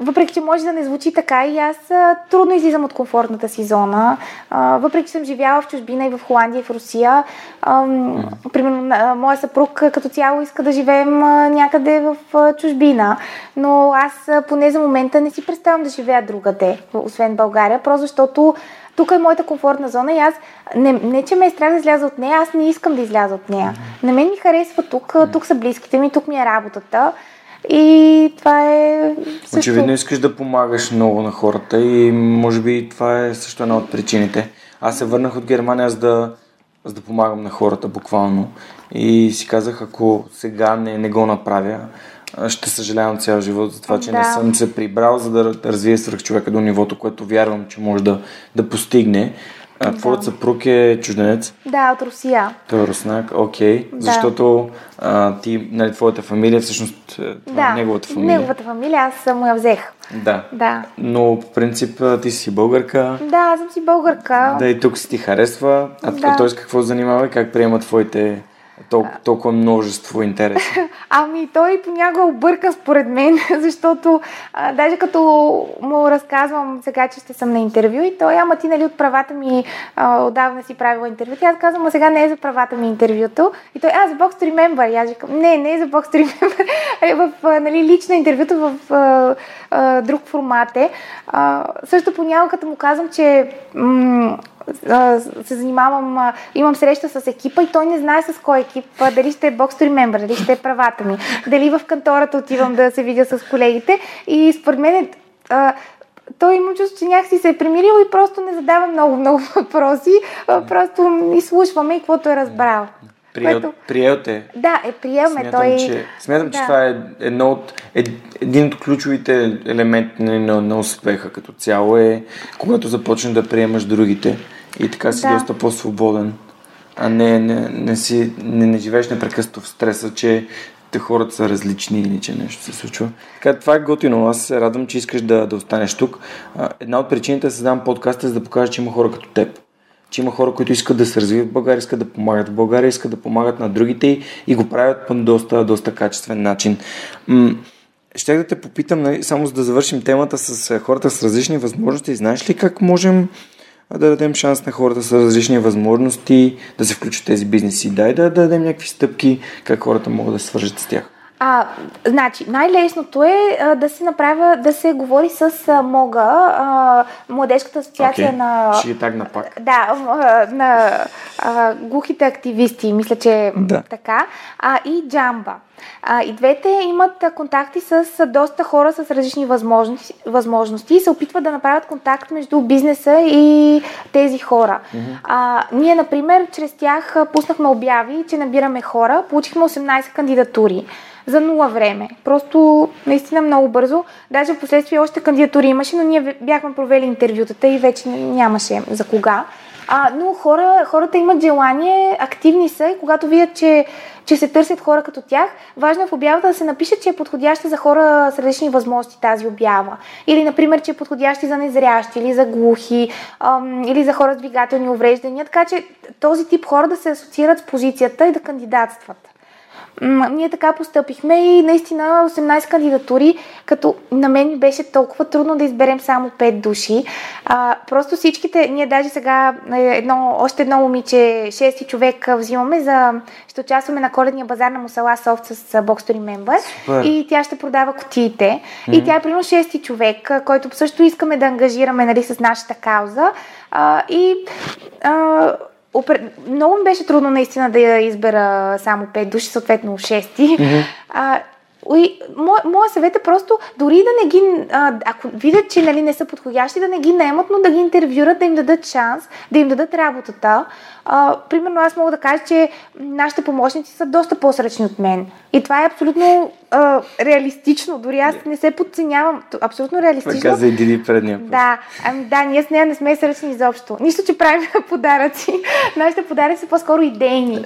въпреки, че може да не звучи така и аз а, трудно излизам от комфортната си зона. А, въпреки, че съм живяла в чужбина и в Холандия и в Русия. А, примерно, а, моя съпруг като цяло иска да живеем а, някъде в а, чужбина. Но аз а, поне за момента не си представям да живея другаде, освен България, просто защото тук е моята комфортна зона и аз не, не че ме е страх да изляза от нея, аз не искам да изляза от нея. На мен ми харесва тук, тук са близките ми, тук ми е работата. И това е също... Очевидно искаш да помагаш много на хората и може би това е също една от причините. Аз се върнах от Германия за да, за да помагам на хората буквално и си казах, ако сега не, не го направя, ще съжалявам цял живот за това, че да. не съм се прибрал, за да развия свръх човека до нивото, което вярвам, че може да, да постигне. А твоят съпруг е чужденец? Да, от Русия. Той е руснак, окей. Да. Защото а, ти, нали, твоята фамилия, всъщност е, това да, е неговата фамилия. неговата фамилия, аз му я взех. Да. Да. Но по принцип ти си българка. Да, аз съм си българка. Да, и тук си ти харесва. А, Да. той с какво занимава и как приема твоите толкова, толкова множество интереси? Ами той понякога объркан според мен, защото а, даже като му разказвам сега, че ще съм на интервю и той, ама ти нали от правата ми а, отдавна си правила интервю. Аз казвам, а сега не е за правата ми интервюто. И той, а, за Box to Remember. И аз викам, не, не е за Box to Remember. е в а, нали, лично интервюто в а, а, друг формат е. А, също понякога като му казвам, че м- се занимавам, имам среща с екипа и той не знае с кой екип, дали ще е Box to Remember, дали ще е правата ми, дали в кантората отивам да се видя с колегите и според мен той има чувство, че някакси се е примирил и просто не задава много, много въпроси, просто изслушваме и каквото е разбрал. Приел, Което- приел те. Да, е приел ме Смятам, той. че, смятам, че Да. това е едно от, е, един от ключовите елементи на, на, на успеха като цяло е когато започнеш да приемаш другите и така си Да. доста по-свободен, а не, не, не, си, не, не живееш непрекъснато в стреса, че те хората са различни или че нещо се случва. Така, това е готино. Аз се радвам, че искаш да, да останеш тук. Една от причините да създавам подкаста е за да покажа, че има хора като теб че има хора, които искат да се развиват в България, искат да помагат в България, искат да помагат на другите и, го правят по доста, доста качествен начин. М- Щях да те попитам, нали, само за да завършим темата с е, хората с различни възможности. Знаеш ли как можем да дадем шанс на хората с различни възможности да се включат тези бизнеси? Дай да, да дадем някакви стъпки, как хората могат да свържат с тях. А, значи, най-лесното е а, да се направя, да се говори с а, МОГА, а, Младежката асоциация Окей, на... ще ги тагна пак. Да, а, на а, глухите активисти, мисля, че е Да. така, а, и Джамба. А, и двете имат контакти с доста хора с различни възможности, възможности и се опитват да направят контакт между бизнеса и тези хора. А, ние, например, чрез тях пуснахме обяви, че набираме хора, получихме 18 кандидатури за нула време. Просто наистина много бързо. Даже в последствие още кандидатури имаше, но ние бяхме провели интервютата и вече нямаше за кога. А, но хора, хората имат желание, активни са и когато видят, че, че се търсят хора като тях, важно е в обявата да се напише, че е подходяща за хора с различни възможности тази обява. Или, например, че е подходящи за незрящи, или за глухи, ам, или за хора с двигателни увреждания. Така че този тип хора да се асоциират с позицията и да кандидатстват. Ние така постъпихме и наистина 18 кандидатури, като на мен ми беше толкова трудно да изберем само 5 души. А, просто всичките, ние даже сега едно, още едно момиче, 6 човек взимаме за, ще участваме на коледния базар на Мусала Софт с Box to Remember Супер. и тя ще продава кутиите. И тя е примерно 6 човек, който също искаме да ангажираме нали, с нашата кауза. А, и а. Много ми беше трудно наистина да я избера само 5 души, съответно 6. А, и, моя, моя съвет е просто дори да не ги, а, ако видят, че нали, не са подходящи, да не ги наемат, но да ги интервюрат, да им дадат шанс, да им дадат работата. А, примерно аз мога да кажа, че нашите помощници са доста по-сръчни от мен. И това е абсолютно а, реалистично. Дори аз не се подценявам. Абсолютно реалистично. каза и Диди предния път. Да, ами да, ние с нея не сме сръчни изобщо. Нищо, че правим подаръци. Нашите подаръци са по-скоро идейни,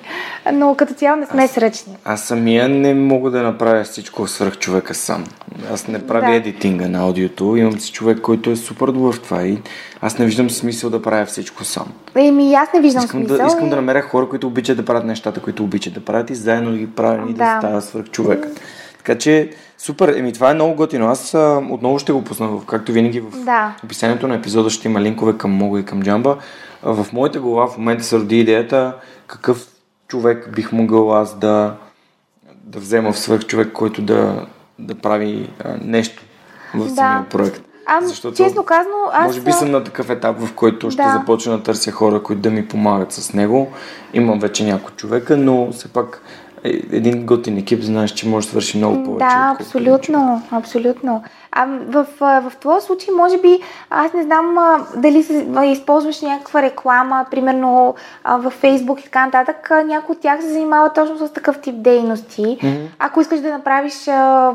но като цяло не сме сръчни. Аз самия не мога да направя всичко свърх човека сам. Аз не правя Да. едитинга на аудиото. Имам си човек, който е супер добър в това и аз не виждам смисъл да правя всичко сам. Еми, аз не виждам Искам смисъл. да, искам и- да намеря хора, които обичат да правят нещата, които обичат да правят и заедно да ги правим и да, става свърх човекът. Така че, супер, еми това е много готино. Аз а, отново ще го пусна, както винаги в Да. описанието на епизода ще има линкове към Мого и към Джамба. В моята глава в момента се роди идеята какъв човек бих могъл аз да, да взема в свърх човек, който да, да прави а, нещо в Да. самия проект. Ам, честно казано, аз... Може би съм на такъв етап, в който ще Да. започна да търся хора, които да ми помагат с него. Имам вече няколко човека, но все пак е, един готин екип, знаеш, че може да свърши много повече. Да, абсолютно, абсолютно. А, в, в твоя случай, може би, аз не знам а, дали се, а, използваш някаква реклама, примерно а, във Фейсбук и така нататък. А, някои от тях се занимават точно с такъв тип дейности. Мгм. Ако искаш да направиш а,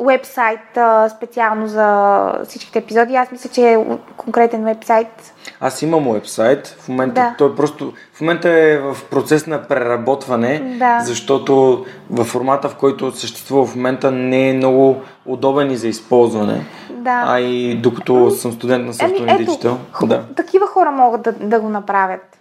вебсайт а, специално за всичките епизоди. Аз мисля, че е конкретен вебсайт. Аз имам уебсайт. В момента, Да. той просто, в момента е в процес на преработване, Да. защото в формата, в който съществува в момента, не е много удобен и за използване. Да. А и докато съм студент на Ами, софтуерен ето, диджитал. Да. такива хора могат да, да го направят.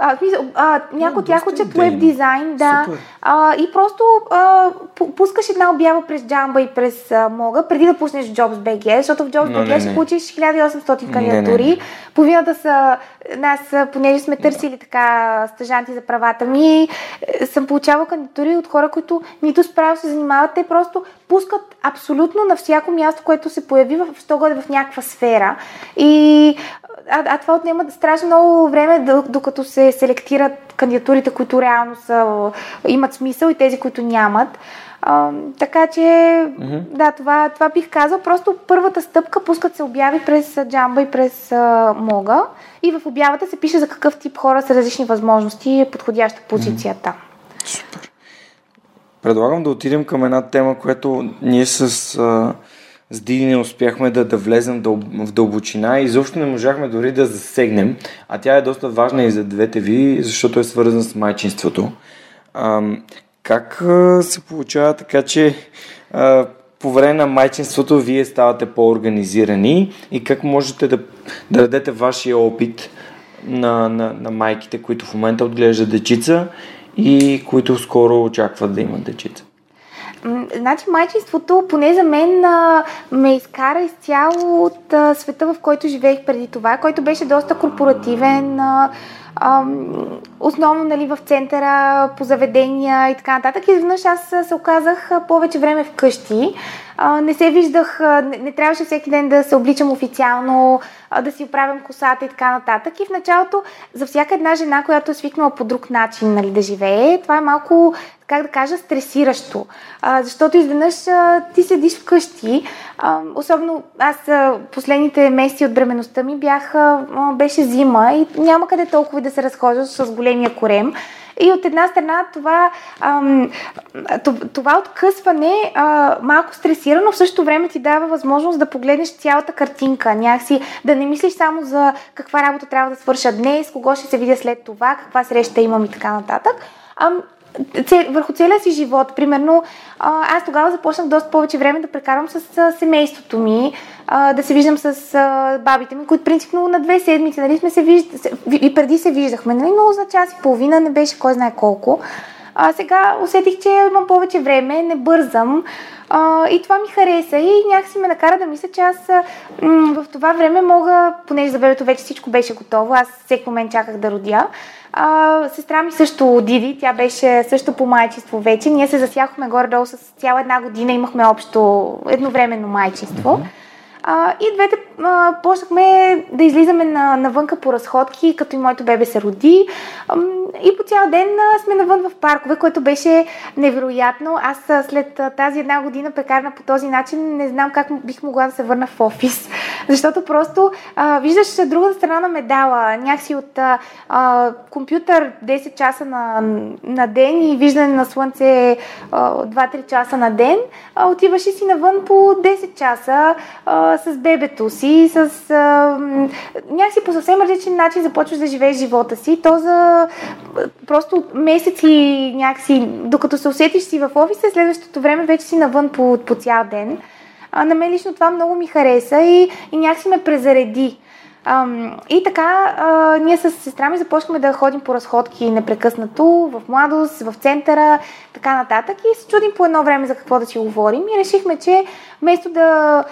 А, смисъл, а, някои от тях учат веб дизайн, да. Супер. А, и просто а, пу- пускаш една обява през Jamba и през а, Мога, преди да пуснеш Jobs.bg, защото в Jobs.bg не, ще получиш 1800 Не, кандидатури. не, не. Половината са, нас, понеже сме търсили така стъжанти за правата ми, е, съм получавала кандидатури от хора, които нито справо се занимават, те просто пускат абсолютно на всяко място, което се появи в, в, в някаква сфера. И а, а това отнема страшно много време, докато се селектират кандидатурите, които реално са, имат смисъл и тези, които нямат. А, така че, да, това, това бих казал. Просто първата стъпка пускат се обяви през Jamba и през а, Мога. И в обявата се пише за какъв тип хора с различни възможности е подходяща позицията. Супер. Предлагам да отидем към една тема, която ние с, а, с Диди не успяхме да, да влезем в дълбочина и изобщо не можахме дори да засегнем, а тя е доста важна и за двете ви, защото е свързана с майчинството. А, как се получава така, че а, по време на майчинството вие ставате по-организирани и как можете да, да дадете вашия опит на, на, на майките, които в момента отглеждат дечица и които скоро очакват да имат дечица? Значи майчинството, поне за мен, а, ме изкара изцяло от а, света, в който живеех преди това, който беше доста корпоративен, а, ам, основно нали, в центъра, по заведения и така нататък. Изведнъж аз се оказах повече време вкъщи. Не се виждах, не, трябваше всеки ден да се обличам официално, да си оправям косата и така нататък. И в началото за всяка една жена, която е свикнала по друг начин нали, да живее, това е малко как да кажа, стресиращо. Защото изведнъж ти седиш вкъщи. Особено аз последните месеци от бременността ми бях, беше зима и няма къде толкова да се разхождаш с големия корем. И от една страна това, ам, това откъсване а, малко стресира, но в същото време ти дава възможност да погледнеш цялата картинка. Някакси да не мислиш само за каква работа трябва да свърша днес, кого ще се видя след това, каква среща имам и така нататък. Ам, върху целия си живот. Примерно, аз тогава започнах доста повече време да прекарвам с семейството ми, а, да се виждам с а, бабите ми, които принципно на две седмици, нали, сме се виждали, и преди се виждахме, нали, но за час и половина не беше кой знае колко. А сега усетих, че имам повече време, не бързам а, и това ми хареса и някакси ме накара да мисля, че аз м- в това време мога, понеже за бебето вече всичко беше готово, аз всеки момент чаках да родя. А, сестра ми също Диди, тя беше също по майчество вече. Ние се засяхме горе-долу с цяла една година, имахме общо едновременно майчество. А, и двете а, почнахме да излизаме на, навънка по разходки, като и моето бебе се роди. Ам, и по цял ден а, сме навън в паркове, което беше невероятно. Аз а, след а, тази една година прекарана по този начин не знам как бих могла да се върна в офис. Защото просто а, виждаш другата страна на медала. Някакси от а, а, компютър 10 часа на, на ден и виждане на слънце а, 2-3 часа на ден. А, отиваш и си навън по 10 часа а, с бебето си, с а, някакси по съвсем различен начин започваш да живееш живота си. То за просто месеци някакси, докато се усетиш си в офиса, следващото време вече си навън по, по цял ден. А, на мен лично това много ми хареса и, и някакси ме презареди. Ам, и така, а, ние с сестра ми започнахме да ходим по разходки непрекъснато, в младост, в центъра, така нататък. И се чудим по едно време за какво да си говорим. И решихме, че вместо да,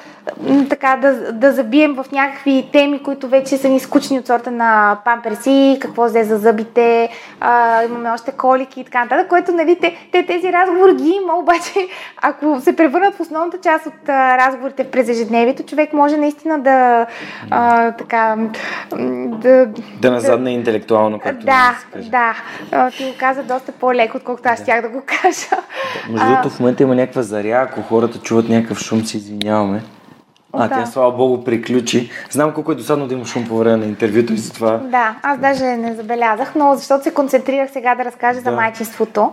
така, да, да забием в някакви теми, които вече са ни скучни от сорта на памперси, какво взе за зъбите, а, имаме още колики и така нататък, което нали, те, те, тези разговори ги има, обаче ако се превърнат в основната част от а, разговорите през ежедневието, човек може наистина да а, така да, Да назадне интелектуално, както да, да. А, Ти го каза доста по-леко, отколкото аз щях да го кажа. Между другото, в момента има някаква заря, ако хората чуват някакъв шум, се извиняваме. А, Да. тя слава богу приключи. Знам колко е досадно да има шум по време на интервюто и затова. Да, аз даже не забелязах, но защото се концентрирах сега да разкажа за Да. майчинството.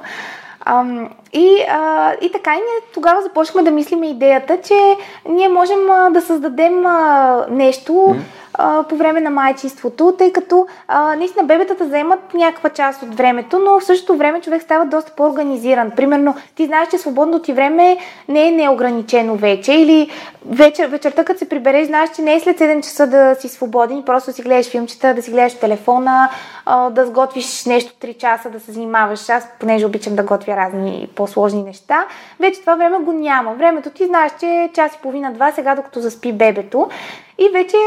Ам, и, а, и така и ние тогава започнахме да мислим идеята, че ние можем а, да създадем а, нещо mm. а, по време на майчинството, тъй като а, наистина бебетата заемат някаква част от времето, но в същото време човек става доста по-организиран. Примерно, ти знаеш, че свободното ти време не е неограничено вече или вечер, вечерта, като се прибереш, знаеш, че не е след 7 часа да си свободен просто си гледаш филмчета, да си гледаш телефона, а, да сготвиш нещо 3 часа, да се занимаваш. Аз, понеже обичам да готвя разни по-сложни неща, вече това време го няма. Времето ти знаеш, че е час и половина-два сега, докато заспи бебето. И вече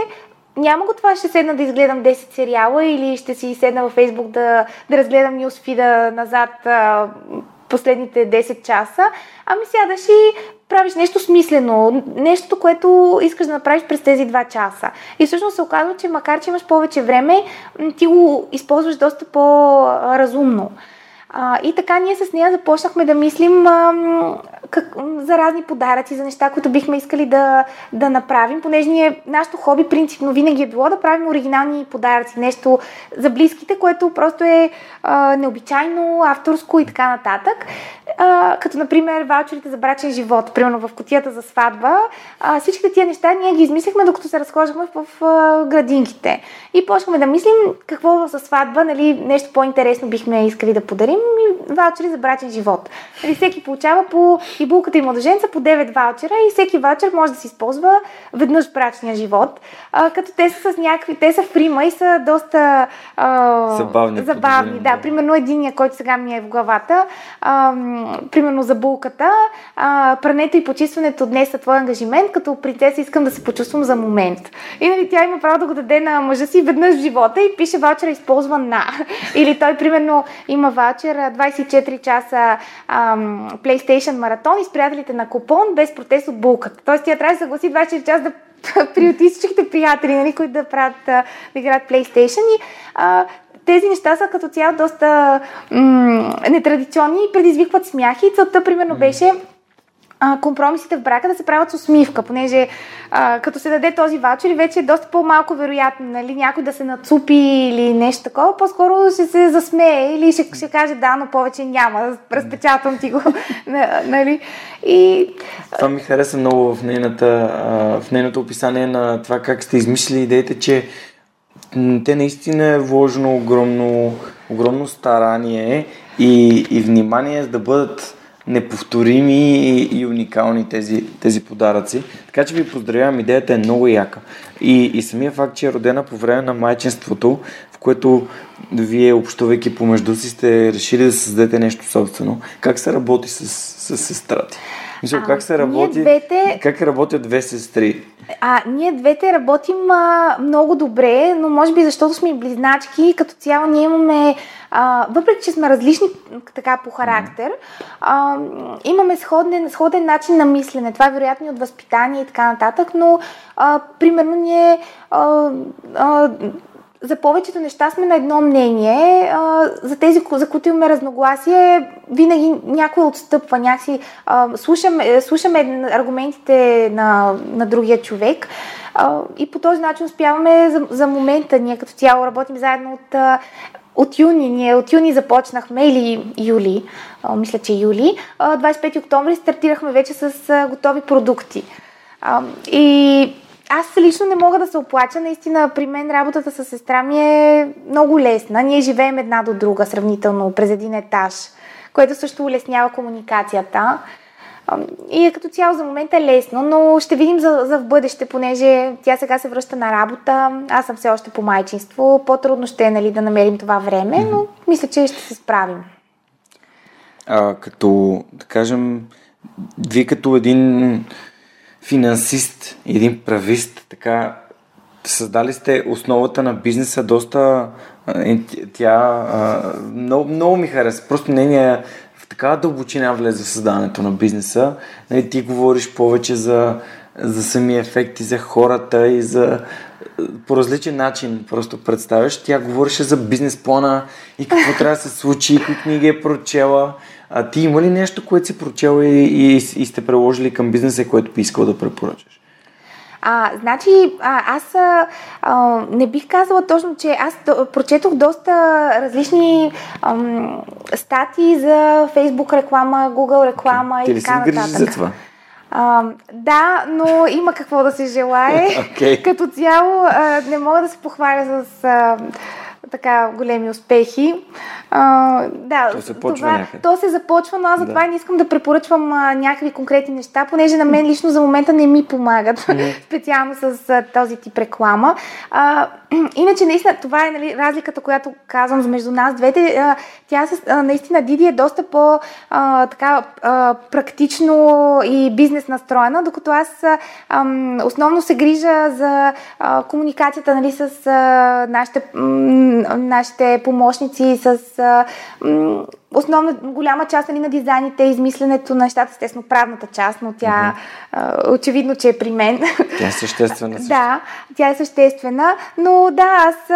няма го това, ще седна да изгледам 10 сериала или ще си седна във Фейсбук да, да разгледам нюсфида назад а, последните 10 часа, ами сядаш и правиш нещо смислено, нещо, което искаш да направиш през тези 2 часа. И всъщност се оказва, че макар, че имаш повече време, ти го използваш доста по-разумно. А, и така ние с нея започнахме да мислим а, как, за разни подаръци, за неща, които бихме искали да, да направим, понеже ние, нашето хоби принципно винаги е било да правим оригинални подаръци, нещо за близките, което просто е а, необичайно, авторско и така нататък. А, като, например, ваучерите за брачен живот, примерно в котията за сватба. А, всичките тия неща ние ги измислихме, докато се разхождахме в, в, в градинките. И почнахме да мислим какво за сватба, нали, нещо по-интересно бихме искали да подарим и ваучери за брачен живот. Нали, всеки получава по и булката и младоженца по 9 ваучера и всеки ваучер може да се използва веднъж в брачния живот. А, като те са с някакви, те са фрима и са доста а, забавни. забавни да. Примерно единия, който сега ми е в главата, а, примерно за булката, а, прането и почистването днес са твой ангажимент, като принцеса искам да се почувствам за момент. И нали, тя има право да го даде на мъжа си веднъж в живота и пише ваучера използва на. Или той примерно има ваучер 24 часа а, PlayStation маратон и с приятелите на купон без протест от булката. Тоест тя трябва да съгласи 24 часа да приоти всичките приятели, нали, които да правят, да играят PlayStation и а, тези неща са като цяло доста м- нетрадиционни и предизвикват смяхи. Целта, примерно, беше а, компромисите в брака да се правят с усмивка, понеже а, като се даде този ваучер, вече е доста по-малко вероятно, нали, някой да се нацупи или нещо такова, по-скоро ще се засмее или ще, ще каже да, но повече няма, разпечатвам ти го, нали. И... Това ми хареса много в, нейната, в нейното описание на това как сте измислили идеята, че те наистина е вложено огромно, огромно старание и, и внимание за да бъдат неповторими и, и уникални тези, тези подаръци. Така че ви поздравявам, идеята е много яка. И, и самия факт, че е родена по време на майчинството, в което вие, общувайки помежду си, сте решили да създадете нещо собствено. Как се работи с, с сестра ти? Мисля, как се работи? Двете... Как работят две сестри? А, ние двете работим а, много добре, но може би защото сме близначки, като цяло ние имаме, а, въпреки че сме различни така по характер, а, имаме сходен, сходен начин на мислене. Това е вероятно и от възпитание и така нататък, но а, примерно ние а, а, за повечето неща сме на едно мнение. А, за тези, за които имаме разногласие, винаги някой отстъпва, някакси а, слушаме, слушаме аргументите на, на другия човек а, и по този начин успяваме за, за момента. Ние като цяло работим заедно от, от юни. Ние от юни започнахме или юли, а, мисля, че юли. А, 25 октомври стартирахме вече с а, готови продукти. А, и аз лично не мога да се оплача. Наистина, при мен работата с сестра ми е много лесна. Ние живеем една до друга сравнително през един етаж, което също улеснява комуникацията. И е като цяло за момента е лесно, но ще видим за, за в бъдеще, понеже тя сега се връща на работа, аз съм все още по майчинство, по-трудно ще е нали, да намерим това време, но мисля, че ще се справим. А, като, да кажем, вие като един финансист, един правист, така създали сте основата на бизнеса доста тя много, много ми хареса. Просто нейния в такава дълбочина влезе в създаването на бизнеса. Нали, ти говориш повече за, за самия ефект и за хората и за по различен начин просто представяш. Тя говореше за бизнес плана и какво трябва да се случи, кои книги е прочела. А ти има ли нещо, което си прочел и, и, и сте приложили към бизнеса, което би искал да препоръчаш? А, значи, а, аз а, не бих казала точно, че аз д- прочетох доста различни ам, статии за Facebook реклама, Google реклама Ти и ли си така грижиш нататък. за това? А, да, но има какво да се желае. Окей. Като цяло а, не мога да се похваля с а, така големи успехи. А, да, То се почва това, някъде. То се започва, но аз затова Да. не искам да препоръчвам а, някакви конкретни неща, понеже на мен лично за момента не ми помагат, специално с а, този тип реклама. А, иначе, наистина, това е нали, разликата, която казвам между нас двете. А, тя с, а, наистина, Диди е доста по а, така, а, практично и бизнес настроена, докато аз а, ам, основно се грижа за а, комуникацията нали, с а, нашите, м, нашите помощници, с а, м, основна голяма част нали, на дизайните, измисленето на нещата, естествено правната част, но тя а, очевидно, че е при мен. Тя е съществена. също. Да, тя е съществена, но да, аз,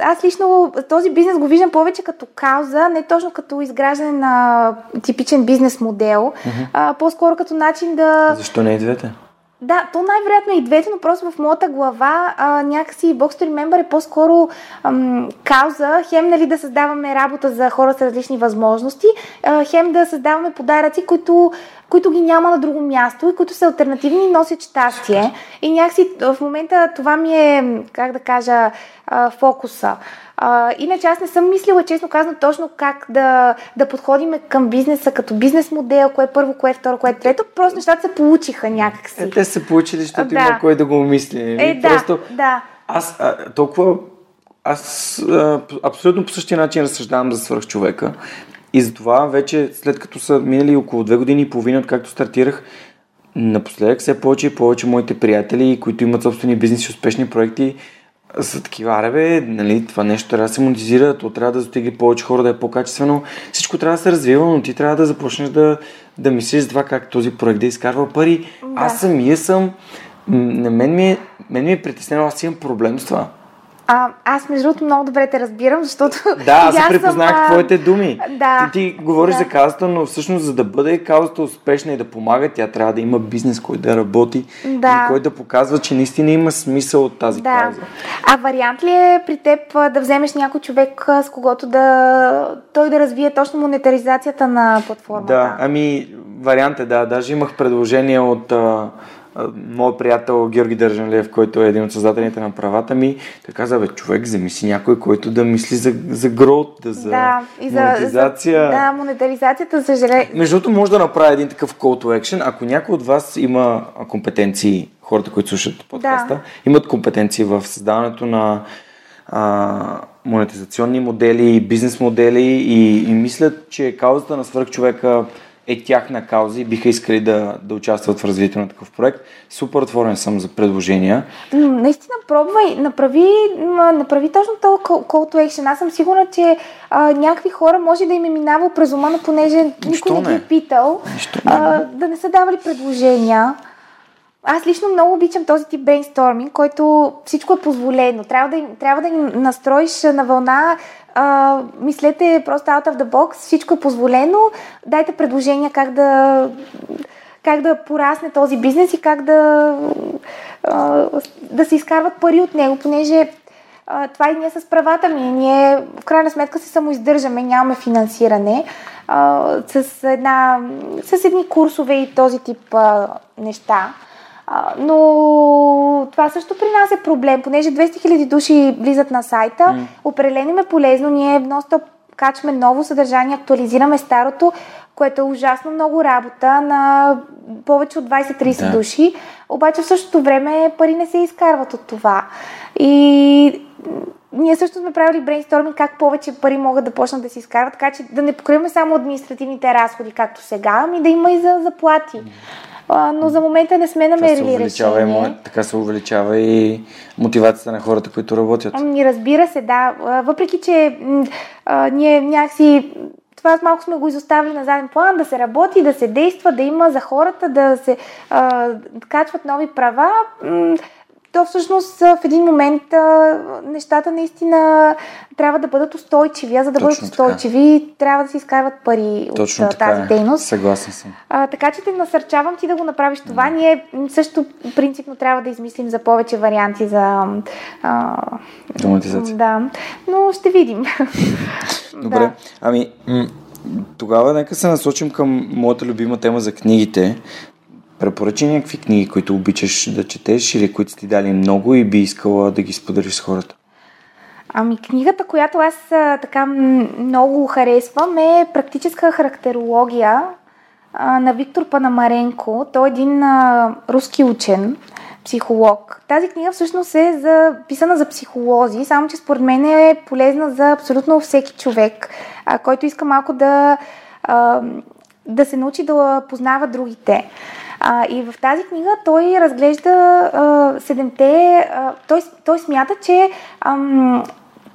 аз лично този бизнес го виждам повече като кауза, не точно като изграждане на типичен бизнес модел, а, по-скоро като начин да... Защо не и двете? Да, то най-вероятно е и двете, но просто в моята глава а, някакси Box to Remember е по-скоро ам, кауза, хем нали, да създаваме работа за хора с различни възможности, а, хем да създаваме подаръци, които, които ги няма на друго място и които са альтернативни и носят щастие. И някакси в момента това ми е, как да кажа, а, фокуса. А, иначе аз не съм мислила, честно казано, точно как да, да подходим към бизнеса като бизнес модел, кое е първо, кое е второ, кое е трето. Просто нещата се получиха някакси. Е, те са се получили, защото Да. има кой да го мисли. нали? Е, да, Просто да. аз а, толкова... Аз а, абсолютно по същия начин разсъждавам за свръхчовека. И затова вече, след като са минали около две години и половина, откакто стартирах, напоследък все повече и повече моите приятели, които имат собствени бизнеси и успешни проекти, са такива, аре бе, нали, това нещо трябва да се монетизира, то трябва да достигне повече хора, да е по-качествено. Всичко трябва да се развива, но ти трябва да започнеш да, да мислиш за това как този проект да изкарва пари. Да. Аз самия съм, на мен ми е, мен ми е притеснено, аз имам проблем с това. А, аз, между другото, много добре те разбирам, защото. Да, аз и се припознах съм, а, твоите думи. Да. Ти, ти говориш да. за каузата, но всъщност за да бъде каузата успешна и да помага, тя трябва да има бизнес, който да работи Да. и който да показва, че наистина има смисъл от тази Да. кауза. А вариант ли е при теб да вземеш някой човек, с когото да той да развие точно монетаризацията на платформата? Да, ами вариант е да. Даже имах предложение от а, моят приятел Георги Държанлиев, който е един от създателите на правата ми. Той каза, бе, човек, вземи си някой, който да мисли за, за growth, да, за да, и за, монетизация. За, да, монетаризацията, за съжаление. Между другото, може да направя един такъв call to action. Ако някой от вас има компетенции, хората, които слушат подкаста, Да. имат компетенции в създаването на а, монетизационни модели, бизнес модели и, и мислят, че каузата на свърхчовека е тяхна кауза и биха искали да, да участват в развитието на такъв проект. Супер отворен съм за предложения. Наистина пробвай, направи, направи точно този call to action. Аз съм сигурна, че а, някакви хора може да им е минавал през ума, но понеже никой не, ги е питал, Нищо не. а, да не са давали предложения. Аз лично много обичам този тип брейнсторминг, който всичко е позволено. Трябва да, трябва да им настроиш на вълна. А, мислете просто out of the box, всичко е позволено. Дайте предложения как да, как да порасне този бизнес и как да, а, да се изкарват пари от него, понеже а, това и ние с правата ми. Ние в крайна сметка се самоиздържаме, нямаме финансиране. А, с, една, с едни курсове и този тип а, неща. А, но това също при нас е проблем, понеже 200 000 души влизат на сайта. Mm. Определено им е полезно. Ние ностоп качваме ново съдържание, актуализираме старото, което е ужасно много работа на повече от 20-30 Да. души. Обаче в същото време пари не се изкарват от това. И ние също сме правили брейнсторминг как повече пари могат да почнат да се изкарват, така че да не покриваме само административните разходи, както сега, ами да има и за заплати. А, но за момента не сме Така се, намерили увеличава и, решение. мо- така се увеличава и мотивацията на хората, които работят. Ами, разбира се, да. Въпреки, че а, ние някакси това малко сме го изоставили на заден план, да се работи, да се действа, да има за хората, да се а, качват нови права. То всъщност в един момент а, нещата наистина трябва да бъдат устойчиви. А за да Точно бъдат устойчиви, така. трябва да се изкарват пари Точно от така тази е. дейност. Съгласен съм. А, така че те насърчавам ти да го направиш това. Ние също принципно трябва да измислим за повече варианти за... А, Драматизация. да, но ще видим. Добре. Да. Ами, м- тогава нека се насочим към моята любима тема за книгите. Препоръчи някакви книги, които обичаш да четеш или които ти дали много и би искала да ги споделиш с хората. Ами книгата, която аз така много харесвам е Практическа характерология а, на Виктор Панамаренко. Той е един а, руски учен, психолог. Тази книга всъщност е за, писана за психолози, само че според мен е полезна за абсолютно всеки човек, а, който иска малко да, а, да се научи да познава другите. А, и в тази книга той разглежда а, седемте. А, той, той смята, че ам,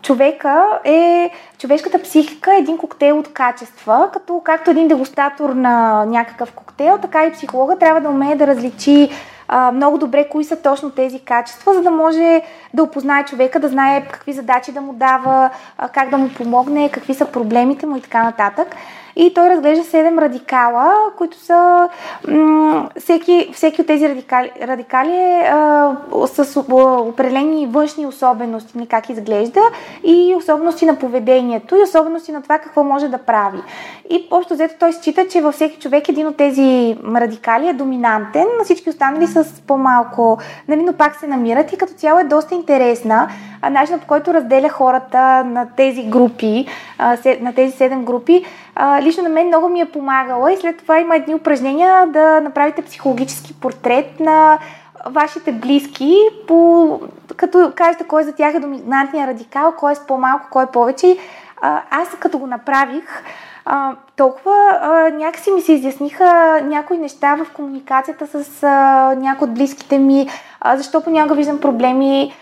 човека е, човешката психика е един коктейл от качества, като както един дегустатор на някакъв коктейл, така и психолога трябва да умее да различи много добре кои са точно тези качества, за да може да опознае човека, да знае какви задачи да му дава, как да му помогне, какви са проблемите му и така нататък. И той разглежда 7 радикала, които са. М- всеки, всеки от тези радикали, радикали е а, с а, определени външни особености на как изглежда и особености на поведението и особености на това какво може да прави. И общо взето той счита, че във всеки човек един от тези радикали е доминантен, на всички останали с по-малко, нали, но пак се намират и като цяло е доста интересна. А начинът по който разделя хората на тези групи, а, на тези 7 групи, а, лично на мен много ми е помагала и след това има едни упражнения да направите психологически портрет на вашите близки, по, като кажете кой за тях е доминантният радикал, кой е с по-малко, кой е повече. А, аз като го направих, а, толкова а, някакси ми се изясниха някои неща в комуникацията с а, някои от близките ми, а, защо понякога виждам проблеми,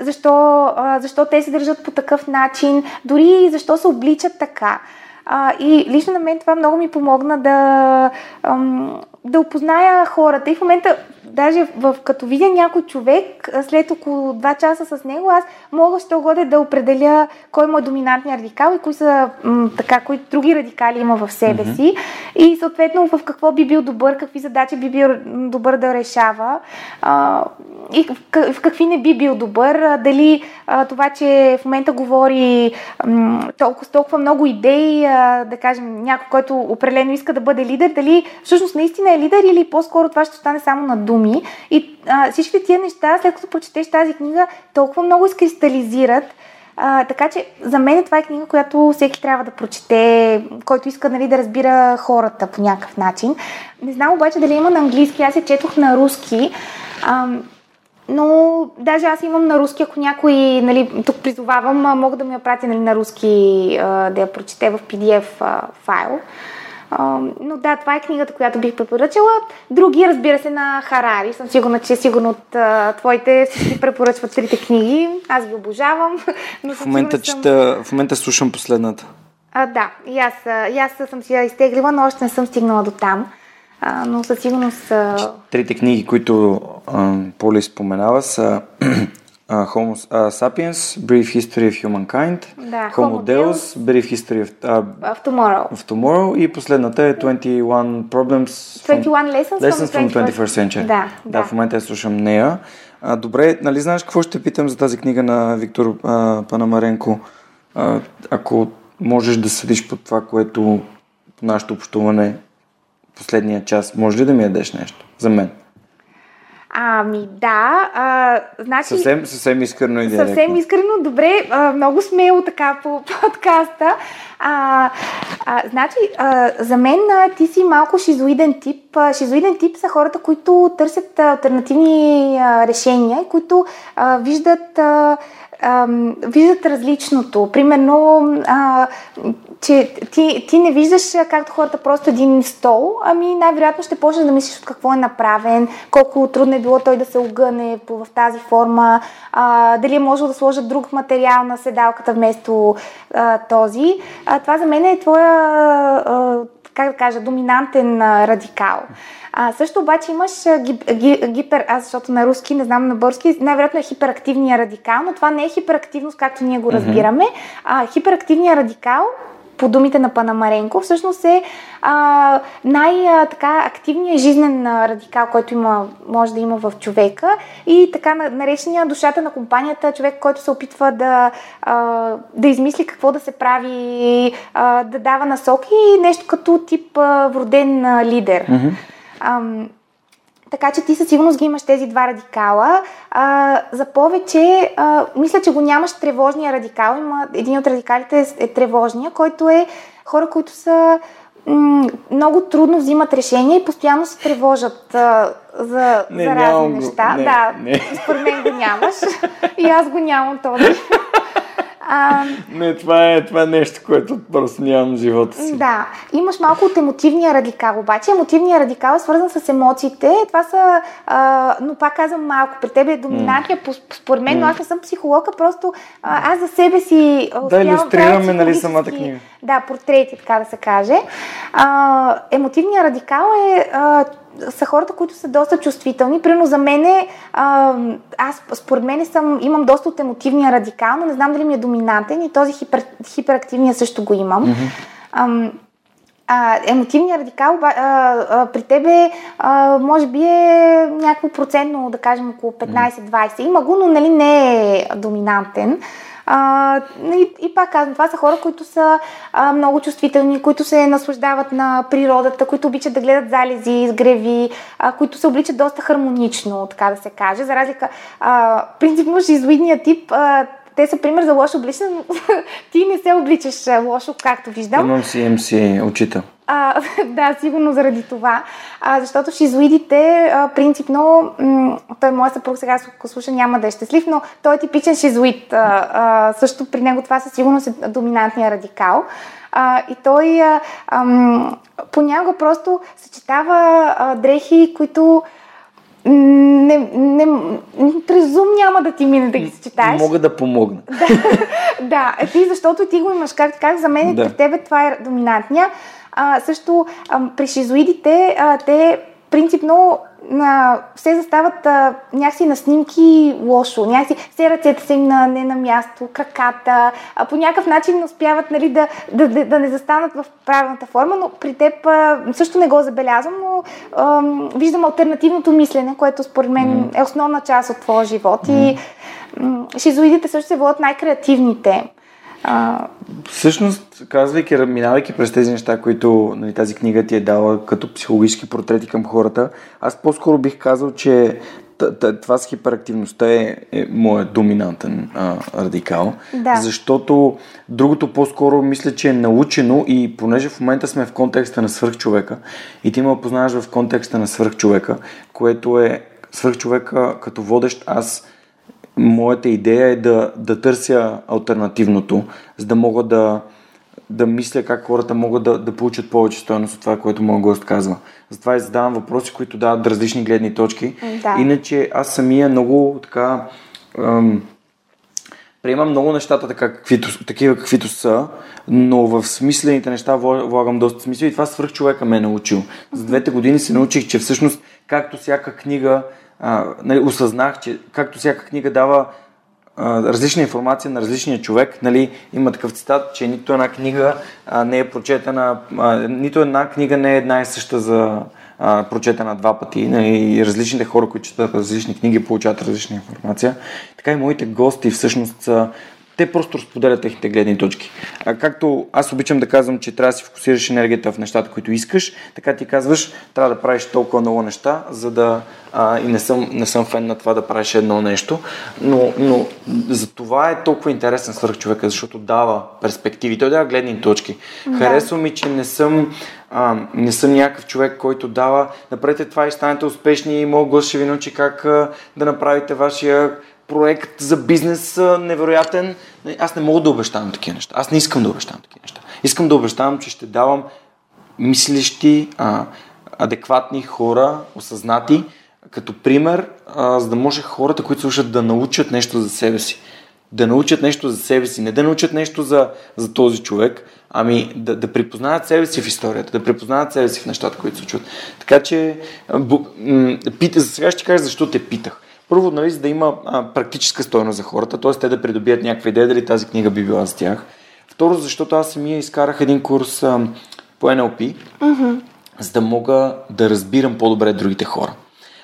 защо, а, защо те се държат по такъв начин, дори защо се обличат така. А, и лично на мен това много ми помогна да, ам, да опозная хората. И в момента, даже в, като видя някой човек, след около 2 часа с него, аз мога що годе да определя кой му е доминантният радикал и кои са м, така, кои други радикали има в себе mm-hmm. си. И съответно в какво би бил добър, какви задачи би бил добър да решава. А, и в, в какви не би бил добър. А, дали а, това, че в момента говори м, толкова, толкова много идеи, а, да кажем, някой, който определено иска да бъде лидер, дали всъщност наистина е лидер или по-скоро това ще стане само на думи. И а, всички тия неща, след като прочетеш тази книга, толкова много изкристализират. А, така че за мен това е книга, която всеки трябва да прочете, който иска нали, да разбира хората по някакъв начин. Не знам обаче дали има на английски, аз я четох на руски. Ам, но даже аз имам на руски, ако някой, нали, тук призовавам, а, мога да ми я пратя нали, на руски, а, да я прочете в PDF а, файл. А, но да, това е книгата, която бих препоръчала. Други, разбира се, на Харари. Съм сигурна, че сигурно от а, твоите всички препоръчват трите книги. Аз ги обожавам. Но В момента, съм... чета, в момента слушам последната. А, да, и аз, и аз съм си я изтеглила, но още не съм стигнала до там. А, но със сигурност... А... Трите книги, които а, Поли споменава са а, Homo а, Sapiens, Brief History of Humankind, Да, Homo Deus, Brief History of, а, В Tomorrow. of Tomorrow и последната е 21 Problems 21 Lessons, Lessons from 21st Century. Да, да, да. в момента я слушам нея. А, добре, нали знаеш какво ще питам за тази книга на Виктор а, Панамаренко? А, ако можеш да съдиш под това, което по нашето общуване последния час, може ли да ми ядеш нещо за мен? Ами да, а, значи... Съвсем, съвсем искрено и директно. Съвсем искрено, добре, а, много смело така по подкаста. А, а, значи, а, за мен а, ти си малко шизоиден тип. А, шизоиден тип са хората, които търсят альтернативни а, решения които а, виждат а, виждат различното. Примерно, а, че ти, ти не виждаш както хората просто един стол, ами най-вероятно ще почнеш да мислиш от какво е направен, колко трудно е било той да се огъне в тази форма, а, дали е можело да сложат друг материал на седалката вместо а, този. А, това за мен е твоя а, как да кажа, доминантен а, радикал. А, също обаче имаш а, ги, ги, гипер, аз защото на руски, не знам на български, най-вероятно е хиперактивния радикал, но това не е хиперактивност, както ние го разбираме. А, хиперактивният радикал по думите на Панамаренко, всъщност е а, най-активният жизнен радикал, който има, може да има в човека и така наречения душата на компанията, човек, който се опитва да, а, да измисли какво да се прави, а, да дава насоки и нещо като тип а, вроден а, лидер. Mm-hmm. А, така че ти със сигурност ги имаш тези два радикала. А, за повече, а, мисля, че го нямаш тревожния радикал. Има, един от радикалите е, е тревожния, който е хора, които са м- много трудно взимат решения и постоянно се тревожат а, за, не, за разни неща. Не, да, не. според мен го нямаш. и аз го нямам този. А, не, това е, това е нещо, което просто нямам в живота си. Да, имаш малко от емотивния радикал, обаче емотивния радикал е свързан с емоциите. Това са, а, но пак казвам малко, при теб е доминантия, mm. според мен, mm. но аз не съм психолог, а просто а, аз за себе си Да, иллюстрираме, нали, самата книга. Да, портрети, така да се каже. А, емотивния радикал е а, са хората, които са доста чувствителни. Примерно за мене, а, аз според мен съм, имам доста от емотивния радикал, но не знам дали ми е доминантен и този хипер, хиперактивния също го имам. Mm-hmm. А, емотивният радикал а, а, при тебе а, може би е някакво процентно, да кажем около 15-20. Има го, но нали, не е доминантен. А, и, и пак казвам, това са хора, които са а, много чувствителни, които се наслаждават на природата, които обичат да гледат залези, изгреви, а, които се обличат доста хармонично, така да се каже. За разлика, а, принципно, жизоидният тип а, те са пример за лошо обличане, ти не се обличаш лошо, както виждам. Имам си, си учител. А, да, сигурно заради това. А, защото шизоидите, а, принципно, м- той моят съпруг сега, ако слуша, няма да е щастлив, но той е типичен шизоид. А, а, също при него това със сигурност е доминантния радикал. А, и той а, ам, понякога просто съчетава а, дрехи, които не, не, през Zoom няма да ти мине да ги съчетаеш. Мога да помогна. да, да, ти, защото ти го имаш, как, как за мен да. при тебе това е доминантния. А, също а, при шизоидите, а, те принципно а, все застават а, някакси на снимки лошо, някакси все ръцете са им на, не на място, краката, а, по някакъв начин успяват нали, да, да, да, да не застанат в правилната форма, но при теб а, също не го забелязвам, но а, виждам альтернативното мислене, което според мен е основна част от твоя живот mm. и м- шизоидите също се водят най-креативните. А... Всъщност, казвайки, минавайки през тези неща, които нали, тази книга ти е дала като психологически портрети към хората, аз по-скоро бих казал, че това с хиперактивността е, е моят доминантен а, радикал. Да. Защото другото по-скоро мисля, че е научено и понеже в момента сме в контекста на свърхчовека и ти ме опознаваш в контекста на свърхчовека, което е свърхчовека като водещ аз моята идея е да, да търся альтернативното, за да мога да, да мисля как хората могат да, да получат повече стоеност от това, което моят гост казва. Затова и задавам въпроси, които дават различни гледни точки. Да. Иначе аз самия много така ам, приемам много нещата така, каквито, такива каквито са, но в смислените неща влагам доста смисъл и това свърх човека ме е научил. За двете години се научих, че всъщност, както всяка книга а, нали, осъзнах, че както всяка книга дава а, различна информация на различния човек, нали, има такъв цитат, че нито една книга а, не е прочетена, а, нито една книга не е една и съща за а, прочетена два пъти. Нали, и различните хора, които четат различни книги, получават различна информация. Така и моите гости всъщност са те просто разподелят техните гледни точки. А, както аз обичам да казвам, че трябва да си фокусираш енергията в нещата, които искаш, така ти казваш, трябва да правиш толкова много неща, за да а, и не съм, не съм фен на това да правиш едно нещо, но, но за това е толкова интересен свърх човека, защото дава перспективи, той дава гледни точки. Да. Харесва ми, че не съм а, не съм някакъв човек, който дава, направете това и станете успешни и мога глас ще ви научи как а, да направите вашия проект за бизнес невероятен. Аз не мога да обещавам такива неща. Аз не искам да обещавам такива неща. Искам да обещавам, че ще давам мислещи, а, адекватни хора, осъзнати, като пример, а, за да може хората, които слушат, да научат нещо за себе си. да научат нещо за себе си, не да научат нещо за, за този човек, ами да, да припознават себе си в историята, да припознават себе си в нещата, които се случват. Така че, пита, сега ще кажа защо те питах. Първо, нали, за да има а, практическа стойност за хората, т.е. те да придобият някаква идея дали тази книга би била за тях. Второ, защото аз самия изкарах един курс а, по NLP, mm-hmm. за да мога да разбирам по-добре другите хора.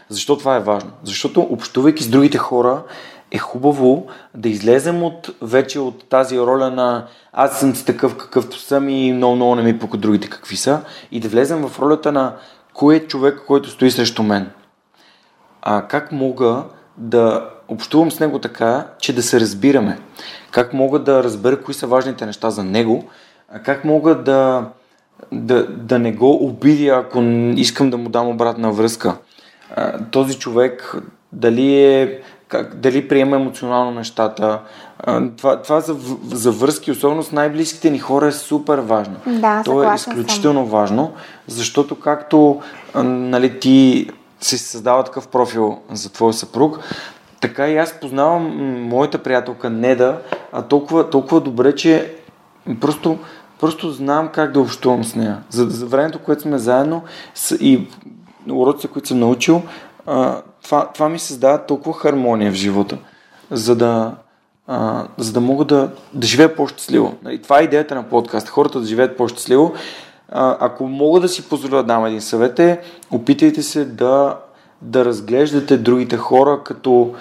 Защо това е важно? Защото общувайки с другите хора, е хубаво да излезем от, вече от тази роля на аз съм си такъв какъвто съм и много, много не ми пука другите какви са и да влезем в ролята на кой е човек, който стои срещу мен. А как мога да общувам с него така, че да се разбираме? Как мога да разбера кои са важните неща за него? А как мога да, да, да не го обидя, ако искам да му дам обратна връзка? А, този човек дали е как, дали приема емоционално нещата. Това, това за, за връзки, особено с най-близките ни хора, е супер важно. Да, То е изключително съм. важно, защото както нали, ти си създава такъв профил за твой съпруг, така и аз познавам моята приятелка Неда а толкова, толкова добре, че просто, просто знам как да общувам с нея. За, за времето, което сме заедно и уроците, които съм научил, а, това, това ми създава толкова хармония в живота, за да, а, за да мога да, да живея по-щастливо. Нали, това е идеята на подкаст. Хората да живеят по-щастливо. Ако мога да си позволя да дам един съвет е, опитайте се да, да разглеждате другите хора като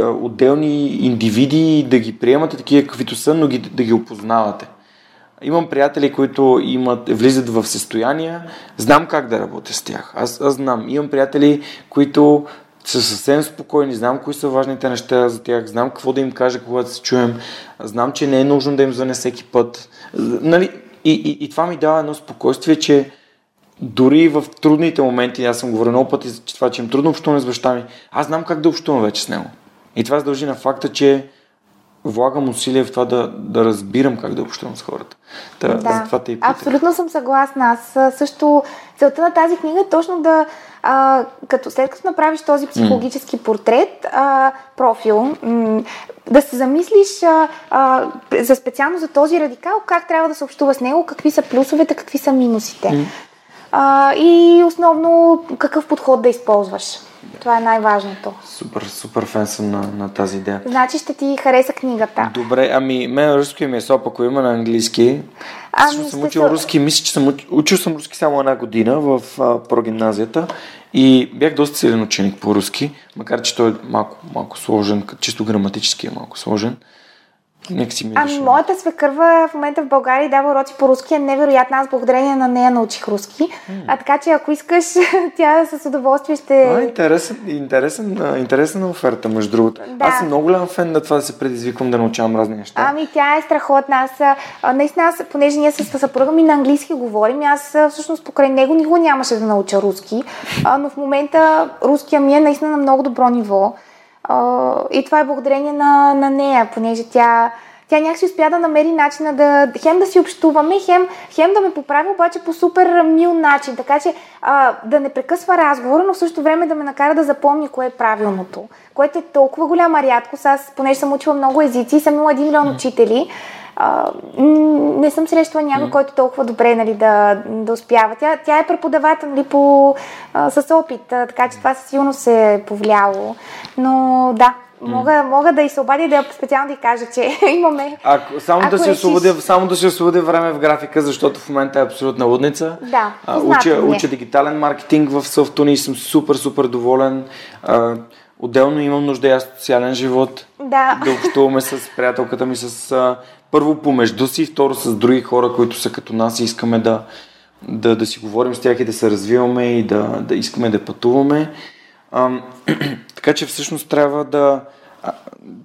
отделни индивиди и да ги приемате такива каквито са, но ги, да ги опознавате. Имам приятели, които имат, влизат в състояние, знам как да работя с тях. Аз, аз знам. Имам приятели, които са съвсем спокойни, знам кои са важните неща за тях, знам какво да им кажа, когато се чуем, знам, че не е нужно да им звъне всеки път. Нали? И, и, и това ми дава едно спокойствие, че дори в трудните моменти, аз съм говорил много пъти, че това, че им трудно общуване с баща ми, аз знам как да общувам вече с него. И това се дължи на факта, че влагам усилия в това да, да разбирам как да общувам с хората. Та, да, за това те и абсолютно съм съгласна. Аз също целта на тази книга е точно да, а, като след като направиш този психологически портрет, а, профил, м- да се замислиш а, а, за специално за този радикал, как трябва да се общува с него, какви са плюсовете, какви са минусите. Mm. А, и основно какъв подход да използваш. Това е най-важното. Супер, супер фен съм на, на тази идея. Значи ще ти хареса книгата. Добре, ами мен руски ми е соп, ако има на английски. Ами, Също съм учил са... руски, мисля, че съм учил, учил съм руски само една година в а, прогимназията и бях доста силен ученик по руски, макар че той е малко, малко сложен, чисто граматически е малко сложен. Нека си ами, моята свекърва в момента в България дава уроци по руски, е невероятна. Аз благодарение на нея научих руски. Mm. А така че ако искаш, тя с удоволствие ще... А, интересен, интересен, интересна оферта, между другото. Да. Аз съм много голям фен на това да се предизвиквам да научавам разни неща. Ами тя е страхотна. Аз, наистина, аз, понеже ние с съпруга ми на английски говорим, аз всъщност покрай него никога нямаше да науча руски. А, но в момента руския ми е наистина на много добро ниво и това е благодарение на, на нея, понеже тя, тя някакси успя да намери начина да хем да си общуваме, хем, хем да ме поправи, обаче по супер мил начин, така че а, да не прекъсва разговора, но в същото време да ме накара да запомня кое е правилното, което е толкова голяма рядкост. Аз, понеже съм учила много езици, съм имала един милион учители, а, не съм срещала някой, mm. който толкова добре нали, да, да успява. Тя, тя е преподавател нали, по, а, с опит, а, така че това със сигурност се е повлияло. Но да, Мога, мога да и се обадя да специално да кажа, че имаме. А, само, ако да си освободя, само да си освободя време в графика, защото в момента е абсолютна лудница. Да. А, уча, уча дигитален маркетинг в Софтуни и съм супер, супер доволен. А, отделно имам нужда и аз социален живот. Да. Да общуваме с приятелката ми с първо помежду си, второ с други хора, които са като нас и искаме да, да, да си говорим с тях и да се развиваме и да, да искаме да пътуваме. А, така че всъщност трябва да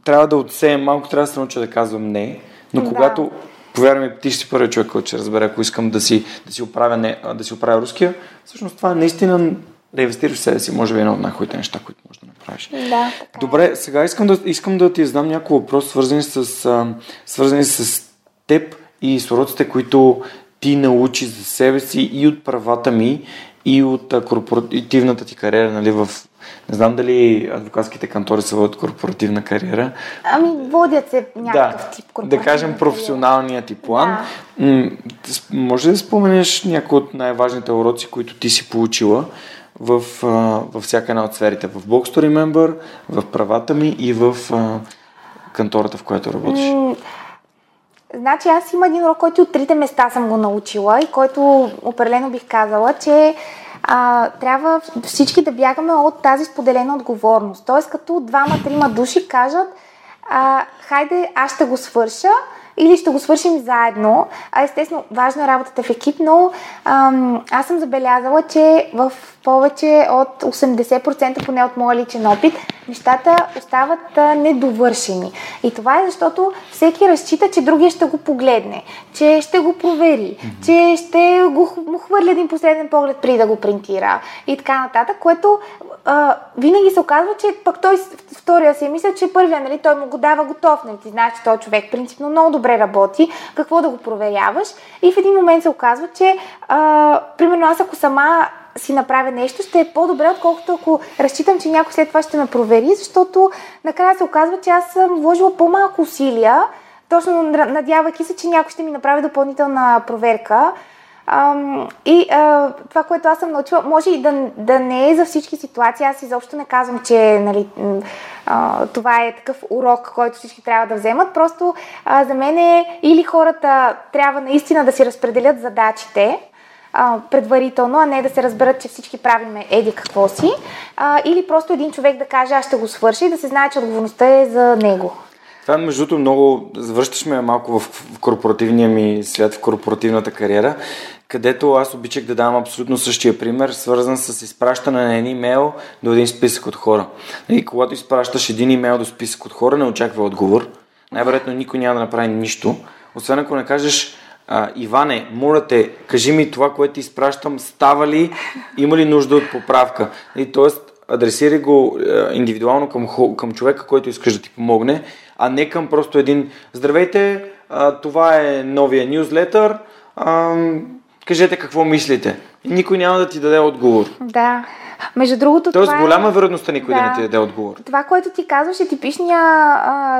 трябва да отсеем малко, трябва да се науча да казвам не, но да. когато повярвам ти ще си първият човек, който ще разбере, ако искам да си, да си, оправя, не, да си оправя руския, всъщност това е наистина да инвестираш в себе си, може би едно от най-хубавите неща, които можеш да направиш. Да, така. Е. Добре, сега искам да, искам да ти задам няколко въпрос, свързани с, а, свързани с теб и с уроците, които ти научи за себе си и от правата ми, и от а, корпоративната ти кариера нали, в, Не знам дали адвокатските кантори се водят корпоративна кариера. Ами, водят се някакъв да, тип корпоративна Да кажем професионалния ти план. Да. М- може да споменеш някои от най-важните уроци, които ти си получила в, във всяка една от сферите? В Box to Remember, в правата ми и в кантората, в която работиш? Значи аз има един урок, който от трите места съм го научила и който определено бих казала, че а, трябва всички да бягаме от тази споделена отговорност. Тоест като двама-трима души кажат а, хайде аз ще го свърша или ще го свършим заедно. А естествено, важно е работата в екип, но ам, аз съм забелязала, че в повече от 80% поне от моя личен опит, нещата остават а, недовършени. И това е защото всеки разчита, че другия ще го погледне, че ще го провери, mm-hmm. че ще го, му хвърли един последен поглед преди да го принтира и така нататък, което а, винаги се оказва, че пък той втория си мисля, че първия, нали, той му го дава готов, нали, ти знаеш, че този човек принципно много добре работи, какво да го проверяваш и в един момент се оказва, че а, примерно аз ако сама си направя нещо, ще е по-добре, отколкото ако разчитам, че някой след това ще ме провери, защото накрая се оказва, че аз съм вложила по-малко усилия, точно надявайки се, че някой ще ми направи допълнителна проверка. Ам, и а, това, което аз съм научила, може и да, да не е за всички ситуации. Аз изобщо не казвам, че нали, а, това е такъв урок, който всички трябва да вземат. Просто а, за мен е или хората трябва наистина да си разпределят задачите, а, предварително, а не да се разберат, че всички правиме еди какво си. А, или просто един човек да каже, аз ще го свърша и да се знае, че отговорността е за него. Това, между другото, много... Завършваш ме малко в корпоративния ми след в корпоративната кариера, където аз обичах да давам абсолютно същия пример, свързан с изпращане на един имейл до един списък от хора. И когато изпращаш един имейл до списък от хора, не очаква отговор. Най-вероятно никой няма да направи нищо, освен ако не кажеш а, Иване, моля те, кажи ми това, което изпращам, става ли, има ли нужда от поправка? И, тоест, адресирай го а, индивидуално към, към човека, който искаш да ти помогне, а не към просто един Здравейте, а, това е новия нюзлетър, кажете какво мислите. Никой няма да ти даде отговор. Да. Между другото, Тоест, това е- голяма е... вероятността никой да, да не ти даде отговор. Това, което ти казваш е типичния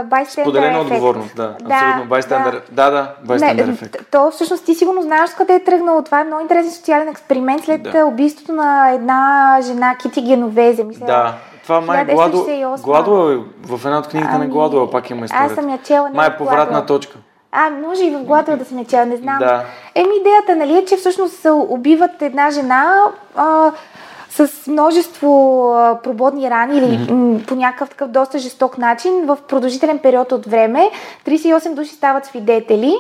байстендър Споделена ефект. отговорност, да. да Абсолютно. Байстендър. Да, да, байстендър ефект. То всъщност ти сигурно знаеш къде е тръгнало. Това е много интересен социален експеримент след да. убийството на една жена Кити Геновезе. Мисля, да. Това май Гладо, Гладо е в една от книгите ами, на Гладо, пак има история. Аз съм я чела. Май е повратна точка. А, може и в глада да се чела, не знам. Да. Еми, идеята, нали, е, че всъщност се убиват една жена а, с множество а, прободни рани или mm-hmm. по някакъв такъв доста жесток начин в продължителен период от време. 38 души стават свидетели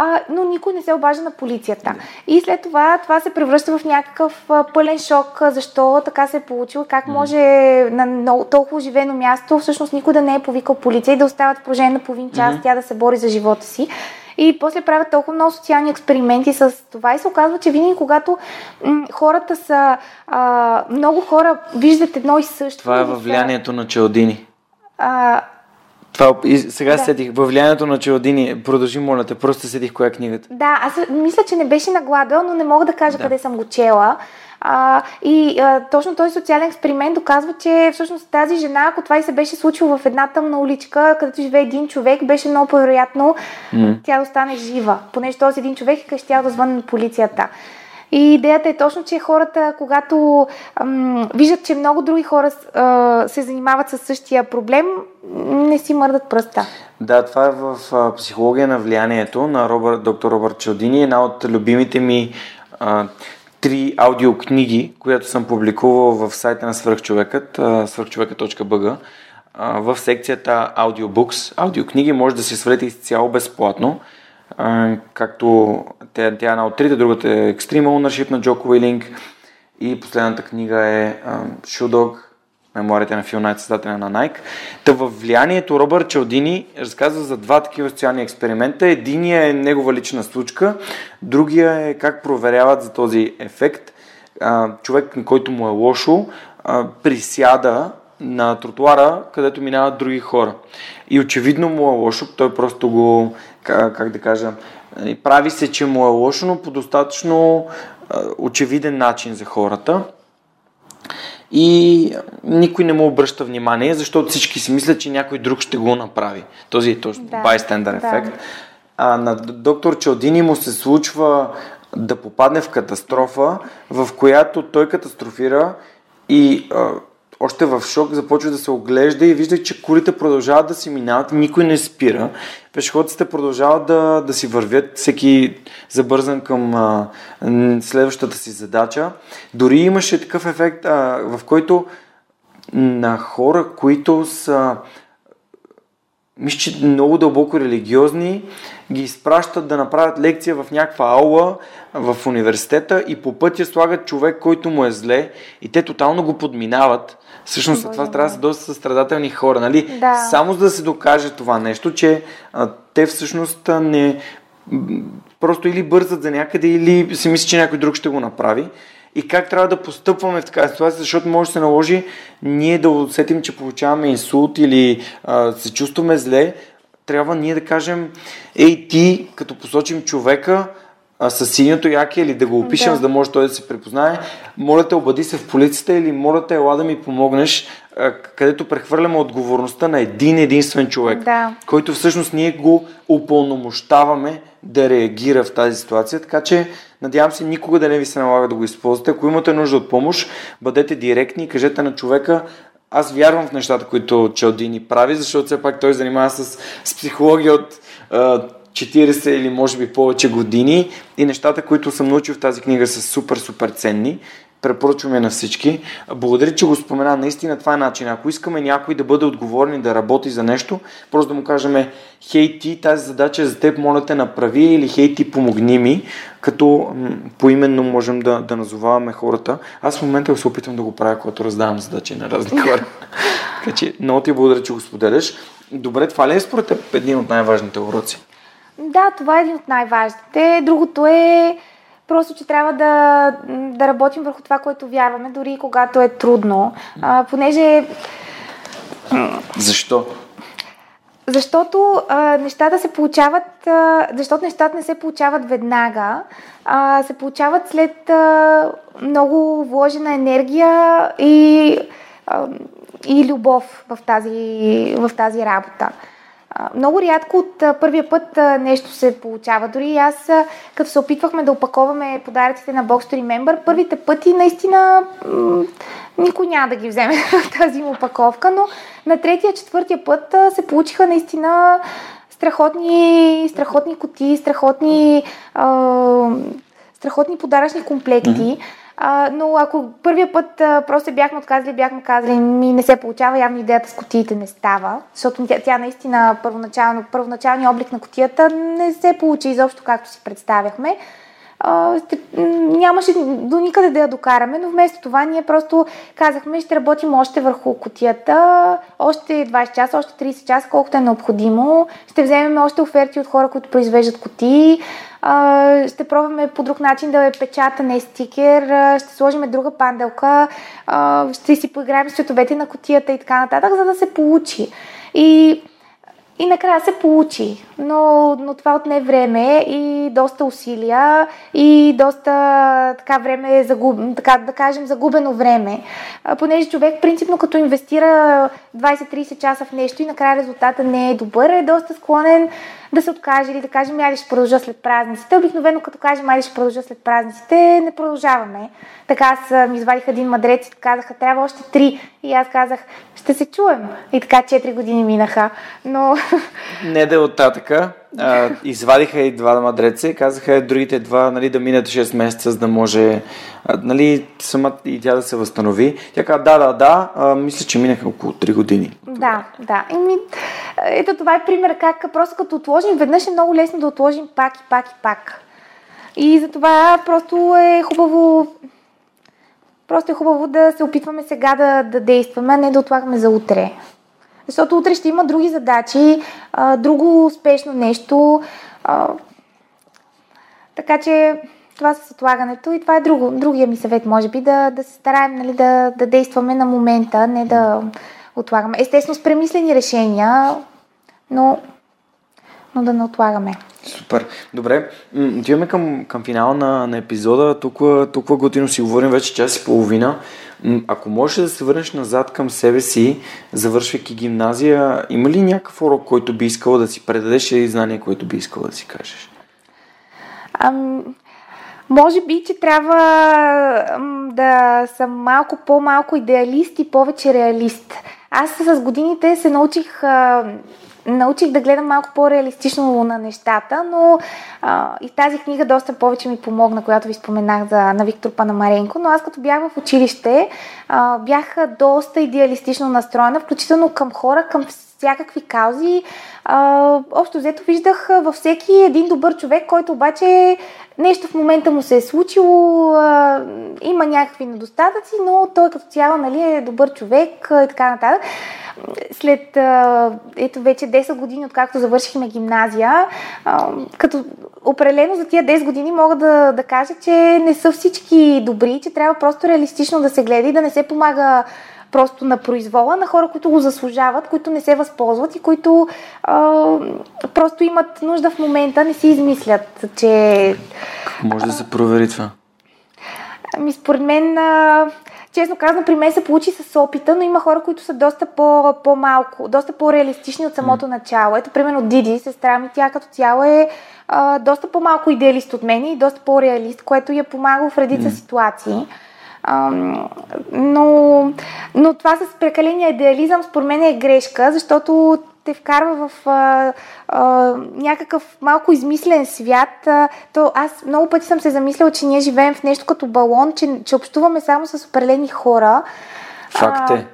а, но никой не се обажда на полицията. И след това това се превръща в някакъв пълен шок, защо така се е получило, как може на много, толкова оживено място всъщност никой да не е повикал полиция и да остават положение на половин час, mm-hmm. тя да се бори за живота си. И после правят толкова много социални експерименти с това и се оказва, че винаги когато м- хората са, а, много хора виждат едно и също. Това е във влиянието на Челдини. А, това и сега да. седих. Във влиянието на Челдини. Продължи, моля те. Просто седих коя е книгата. Да, аз мисля, че не беше на Гладуел, но не мога да кажа да. къде съм го чела. А, и а, точно този социален експеримент доказва, че всъщност тази жена, ако това и се беше случило в една тъмна уличка, където живее един човек, беше много по-вероятно mm. тя да остане жива. Понеже този един човек е щял да звънне на полицията. И идеята е точно, че хората, когато ам, виждат, че много други хора а, се занимават с същия проблем, не си мърдат пръста. Да, това е в а, психология на влиянието на Робър, доктор Робърт Чалдини, една от любимите ми а, три аудиокниги, която съм публикувал в сайта на свърхчовекът, свърхчовекът.bg. В секцията Audiobooks, аудиокниги, може да си свалите изцяло безплатно както тя, тя е една от трите, другата е Extreme Ownership на Джоко Уилинг и последната книга е Shoe Dog, мемуарите на Фил Найт, създателя на Nike. Та във влиянието Робърт Чалдини разказва за два такива социални експеримента. Единия е негова лична случка, другия е как проверяват за този ефект. човек, на който му е лошо, присяда на тротуара, където минават други хора. И очевидно му е лошо, той просто го как, как да кажа, нали, прави се, че му е лошо, но по достатъчно очевиден начин за хората. и никой не му обръща внимание, защото всички си мислят, че някой друг ще го направи. Този е точно да, bystander да. ефект. А на доктор Чалдини му се случва да попадне в катастрофа, в която той катастрофира и а, още в шок започва да се оглежда и вижда, че колите продължават да си минават, никой не спира. Пешеходците продължават да, да си вървят, всеки забързан към а, следващата си задача. Дори имаше такъв ефект, а, в който на хора, които са мисля, че много дълбоко религиозни, ги изпращат да направят лекция в някаква аула в университета и по пътя слагат човек, който му е зле и те тотално го подминават. Всъщност Боже това трябва да са доста състрадателни хора, нали? Да. Само за да се докаже това нещо, че а, те всъщност не просто или бързат за някъде, или си мислят, че някой друг ще го направи и как трябва да постъпваме в такава ситуация, защото може да се наложи ние да усетим, че получаваме инсулт или а, се чувстваме зле, трябва ние да кажем, ей ти, като посочим човека, а, с синьото яке или да го опишем, да. за да може той да се препознае. Моля те, обади се в полицията или моля те, ела да ми помогнеш, а, където прехвърляме отговорността на един единствен човек, да. който всъщност ние го упълномощаваме да реагира в тази ситуация. Така че надявам се никога да не ви се налага да го използвате. Ако имате нужда от помощ, бъдете директни и кажете на човека, аз вярвам в нещата, които Чалдини прави, защото все пак той занимава с, с психология от 40 или може би повече години и нещата, които съм научил в тази книга са супер, супер ценни. Препоръчвам я на всички. Благодаря, че го спомена. Наистина това е начин. Ако искаме някой да бъде отговорен и да работи за нещо, просто да му кажем, хей ти, тази задача е за теб, моля те направи или хей ти, помогни ми, като поименно можем да, да назоваваме хората. Аз в момента се опитвам да го правя, когато раздавам задачи на разни хора. така че много ти благодаря, че го споделяш. Добре, това ли е според теб един от най-важните уроци? Да, това е един от най-важните. Другото е просто, че трябва да, да работим върху това, което вярваме, дори когато е трудно. А, понеже... Защо? Защото а, нещата се получават, а, защото нещата не се получават веднага, а, се получават след а, много вложена енергия и, а, и любов в тази, в тази работа. Много рядко от първия път нещо се получава. Дори аз, като се опитвахме да опаковаме подаръците на Box Remember, първите пъти наистина никой няма да ги вземе в тази опаковка, но на третия, четвъртия път се получиха наистина страхотни, страхотни коти, страхотни, страхотни подаръчни комплекти. А, но ако първия път а, просто бяхме отказали, бяхме казали, ми не се получава, явно идеята с котиите не става, защото тя, тя наистина първоначално, първоначалният облик на котията не се получи изобщо както си представяхме. А, нямаше до никъде да я докараме, но вместо това ние просто казахме, ще работим още върху котията, още 20 часа, още 30 часа, колкото е необходимо. Ще вземем още оферти от хора, които произвеждат котии а, ще пробваме по друг начин да е печатане стикер, ще сложим друга панделка, ще си поиграем с цветовете на котията и така нататък, за да се получи. И и накрая се получи, но, но това отне време и доста усилия и доста така време, загуб, така да кажем, загубено време. Понеже човек принципно като инвестира 20-30 часа в нещо и накрая резултата не е добър, е доста склонен да се откаже или да кажем, айде ще продължа след празниците. Обикновено като кажем, айде ще продължа след празниците, не продължаваме. Така аз ми извадих един мадрец и казаха, трябва още три. И аз казах, ще се чуем. И така 4 години минаха. Но... Не да е оттатъка. А, извадиха и два мадреца и казаха другите два нали, да минат 6 месеца, за да може а, нали, сама и тя да се възстанови. Тя каза, да, да, да, а, мисля, че минаха около 3 години. Да, да. ми, ето това е пример как просто като отложим, веднъж е много лесно да отложим пак и пак и пак. И затова просто е хубаво Просто е хубаво да се опитваме сега да, да действаме, а не да отлагаме за утре. Защото утре ще има други задачи, а, друго успешно нещо. А, така че това с отлагането и това е друго, другия ми съвет, може би, да, да се стараем нали, да, да действаме на момента, не да отлагаме. Естествено с премислени решения, но но да не отлагаме. Супер. Добре, отиваме към, към финала на, на епизода. Толкова, толкова готино си говорим вече час и половина. Ако можеш да се върнеш назад към себе си, завършвайки гимназия, има ли някакъв урок, който би искала да си предадеш или знание, което би искала да си кажеш? Ам, може би, че трябва да съм малко по-малко идеалист и повече реалист. Аз с годините се научих научих да гледам малко по-реалистично на нещата, но а, и тази книга доста повече ми помогна, която ви споменах за, на Виктор Панамаренко, но аз като бях в училище, а, бях доста идеалистично настроена, включително към хора, към всякакви каузи. А, общо взето виждах във всеки един добър човек, който обаче нещо в момента му се е случило, а, има някакви недостатъци, но той като цяло нали, е добър човек и така нататък. След а, ето вече 10 години, откакто завършихме гимназия, а, като определено за тия 10 години мога да, да кажа, че не са всички добри, че трябва просто реалистично да се гледа и да не се помага просто на произвола, на хора, които го заслужават, които не се възползват и които а, просто имат нужда в момента, не си измислят, че... Може да се провери това? Ами, според мен, а, честно казано, при мен се получи с опита, но има хора, които са доста по, по-малко, доста по-реалистични от самото mm. начало. Ето, примерно, Диди, сестра ми, тя като цяло е а, доста по-малко идеалист от мен и доста по-реалист, което я помага в редица mm. ситуации но, но това с прекаления идеализъм според мен е грешка, защото те вкарва в а, а, някакъв малко измислен свят. А, то аз много пъти съм се замисляла, че ние живеем в нещо като балон, че, че общуваме само с определени хора. Факт е.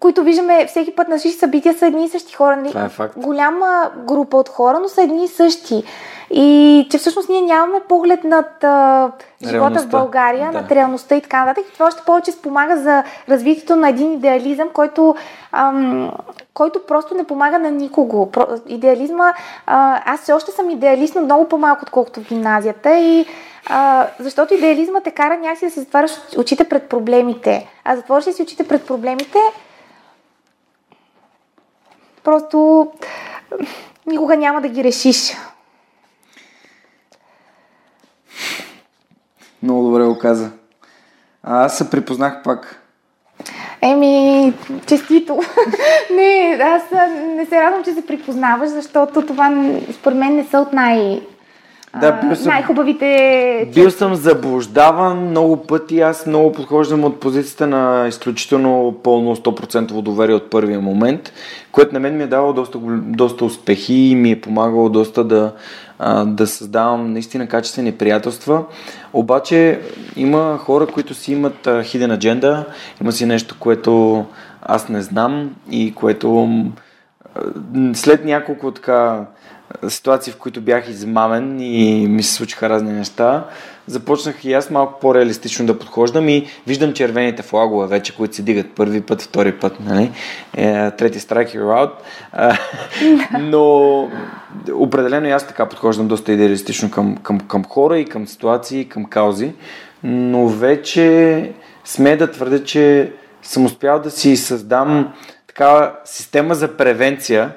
Които виждаме всеки път на всички събития са едни и същи хора. Нали? Това е факт. Голяма група от хора, но са едни и същи. И че всъщност ние нямаме поглед над а, живота реалността. в България, да. над реалността и така нататък. И това още повече спомага за развитието на един идеализъм, който, ам, който просто не помага на никого. Про, идеализма, а, аз все още съм идеалист, но много по-малко, отколкото в гимназията. И а, защото идеализма те кара някакси да си затваряш очите пред проблемите. А затвориш си очите пред проблемите, просто никога няма да ги решиш. Много добре го каза. А аз се припознах пак. Еми, честито. не, аз не се радвам, че се припознаваш, защото това според мен не са от най- да, бил съм, най-хубавите... Бил съм заблуждаван много пъти. Аз много подхождам от позицията на изключително пълно 100% доверие от първия момент, което на мен ми е давало доста, доста успехи и ми е помагало доста да, да създавам наистина качествени приятелства. Обаче има хора, които си имат хиден адженда, има си нещо, което аз не знам и което след няколко така ситуации, в които бях измамен и ми се случиха разни неща, започнах и аз малко по-реалистично да подхождам и виждам червените флагове вече, които се дигат първи път, втори път, нали? Е, трети страйк и аут. Но определено и аз така подхождам доста идеалистично към, към, към хора и към ситуации, и към каузи. Но вече сме да твърдя, че съм успял да си създам такава система за превенция,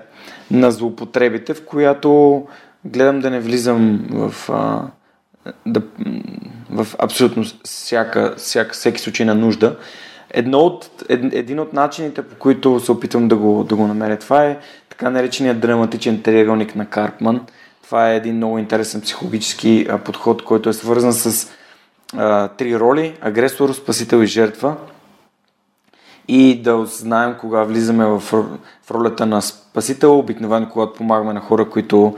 на злоупотребите, в която гледам да не влизам в, а, да, в абсолютно всяка, всяка, всеки случай на нужда. Едно от, ед, един от начините, по които се опитвам да го, да го намеря, това е така нареченият драматичен триъгълник на Карпман. Това е един много интересен психологически а, подход, който е свързан с а, три роли агресор, спасител и жертва и да знаем кога влизаме в, в ролята на спасител, обикновено когато помагаме на хора, които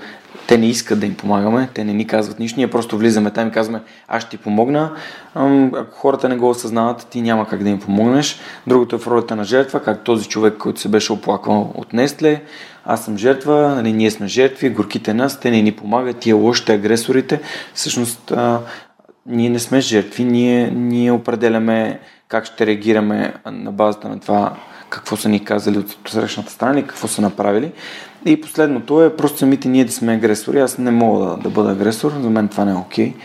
те не искат да им помагаме, те не ни казват нищо, ние просто влизаме там и казваме аз ще ти помогна. Ако хората не го осъзнават, ти няма как да им помогнеш. Другото е в ролята на жертва, как този човек, който се беше оплаквал от Нестле, аз съм жертва, нали, ние сме жертви, горките нас, те не ни помагат, тия лошите агресорите. Всъщност, ние не сме жертви, ние, ние определяме как ще реагираме на базата на това какво са ни казали от срещната страна и какво са направили. И последното е просто самите ние да сме агресори. Аз не мога да, да бъда агресор, за мен това не е окей. Okay.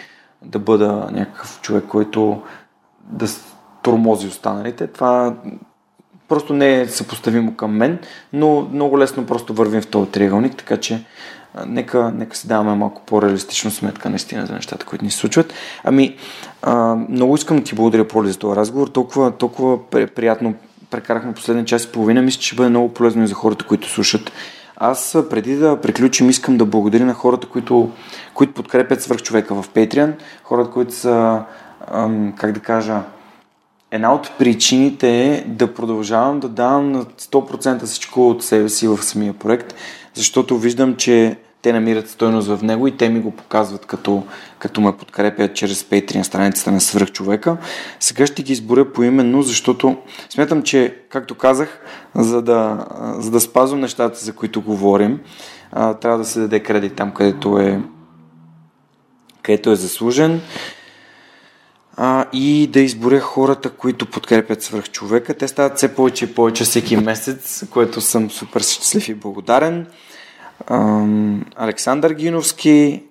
Да бъда някакъв човек, който да тормози останалите. Това просто не е съпоставимо към мен, но много лесно просто вървим в този триъгълник, така че нека, нека си даваме малко по-реалистично сметка наистина за нещата, които ни се случват. Ами, а, много искам да ти благодаря, Поли, за този разговор. Толкова, толкова приятно прекарахме последния час и половина. Мисля, че ще бъде много полезно и за хората, които слушат. Аз преди да приключим, искам да благодаря на хората, които, които подкрепят свърхчовека в Patreon, хората, които са, ам, как да кажа, една от причините е да продължавам да давам на 100% всичко от себе си в самия проект, защото виждам, че те намират стойност в него и те ми го показват като, като ме подкрепят чрез Patreon страницата на свръхчовека. Сега ще ги изборя поименно, защото смятам, че, както казах, за да, за да спазвам нещата, за които говорим, трябва да се даде кредит там, където е, където е заслужен а, и да изборя хората, които подкрепят свръхчовека. Те стават все повече и повече всеки месец, което съм супер щастлив и благодарен. Александър Гиновски,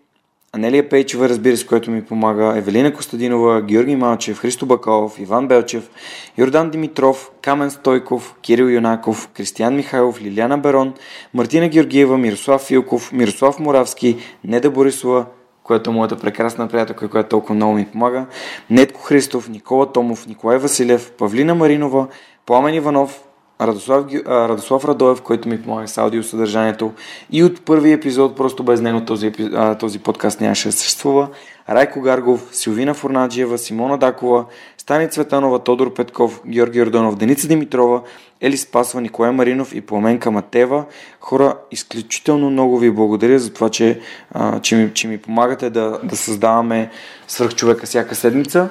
Анелия Пейчева, разбира се, което ми помага, Евелина Костадинова, Георги Малчев, Христо Бакалов, Иван Белчев, Йордан Димитров, Камен Стойков, Кирил Юнаков, Кристиян Михайлов, Лиляна Берон, Мартина Георгиева, Мирослав Филков, Мирослав Моравски, Неда Борисова, която е моята прекрасна приятелка, която толкова много ми помага, Нетко Христов, Никола Томов, Николай Василев, Павлина Маринова, Пламен Иванов, Радослав, Радослав Радоев, който ми помага с аудиосъдържанието. И от първи епизод, просто без него този, този подкаст нямаше да съществува. Райко Гаргов, Силвина Форнаджиева, Симона Дакова, Стани Цветанова, Тодор Петков, Георги Ордонов, Деница Димитрова, Ели Спасва, Николай Маринов и Пламенка Матева. Хора, изключително много ви благодаря за това, че, че, ми, че ми помагате да, да създаваме свръхчовека всяка седмица.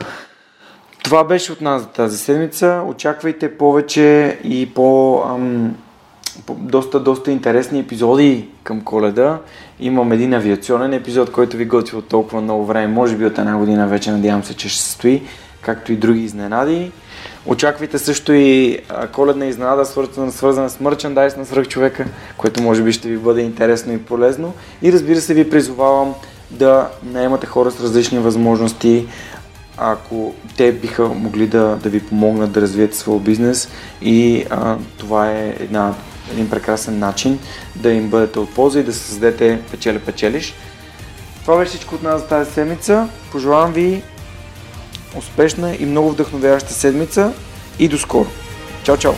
Това беше от нас за тази седмица. Очаквайте повече и по, ам, доста, доста интересни епизоди към коледа. Имам един авиационен епизод, който ви готви от толкова много време, може би от една година вече, надявам се, че ще се стои, както и други изненади. Очаквайте също и коледна изненада, свързана, с мърчандайз на свръхчовека, което може би ще ви бъде интересно и полезно. И разбира се, ви призовавам да наемате хора с различни възможности, ако те биха могли да, да ви помогнат да развиете своя бизнес и а, това е една, един прекрасен начин да им бъдете от полза и да създадете печеля-печелиш. Това беше всичко от нас за тази седмица. Пожелавам ви успешна и много вдъхновяваща седмица и до скоро. Чао, чао!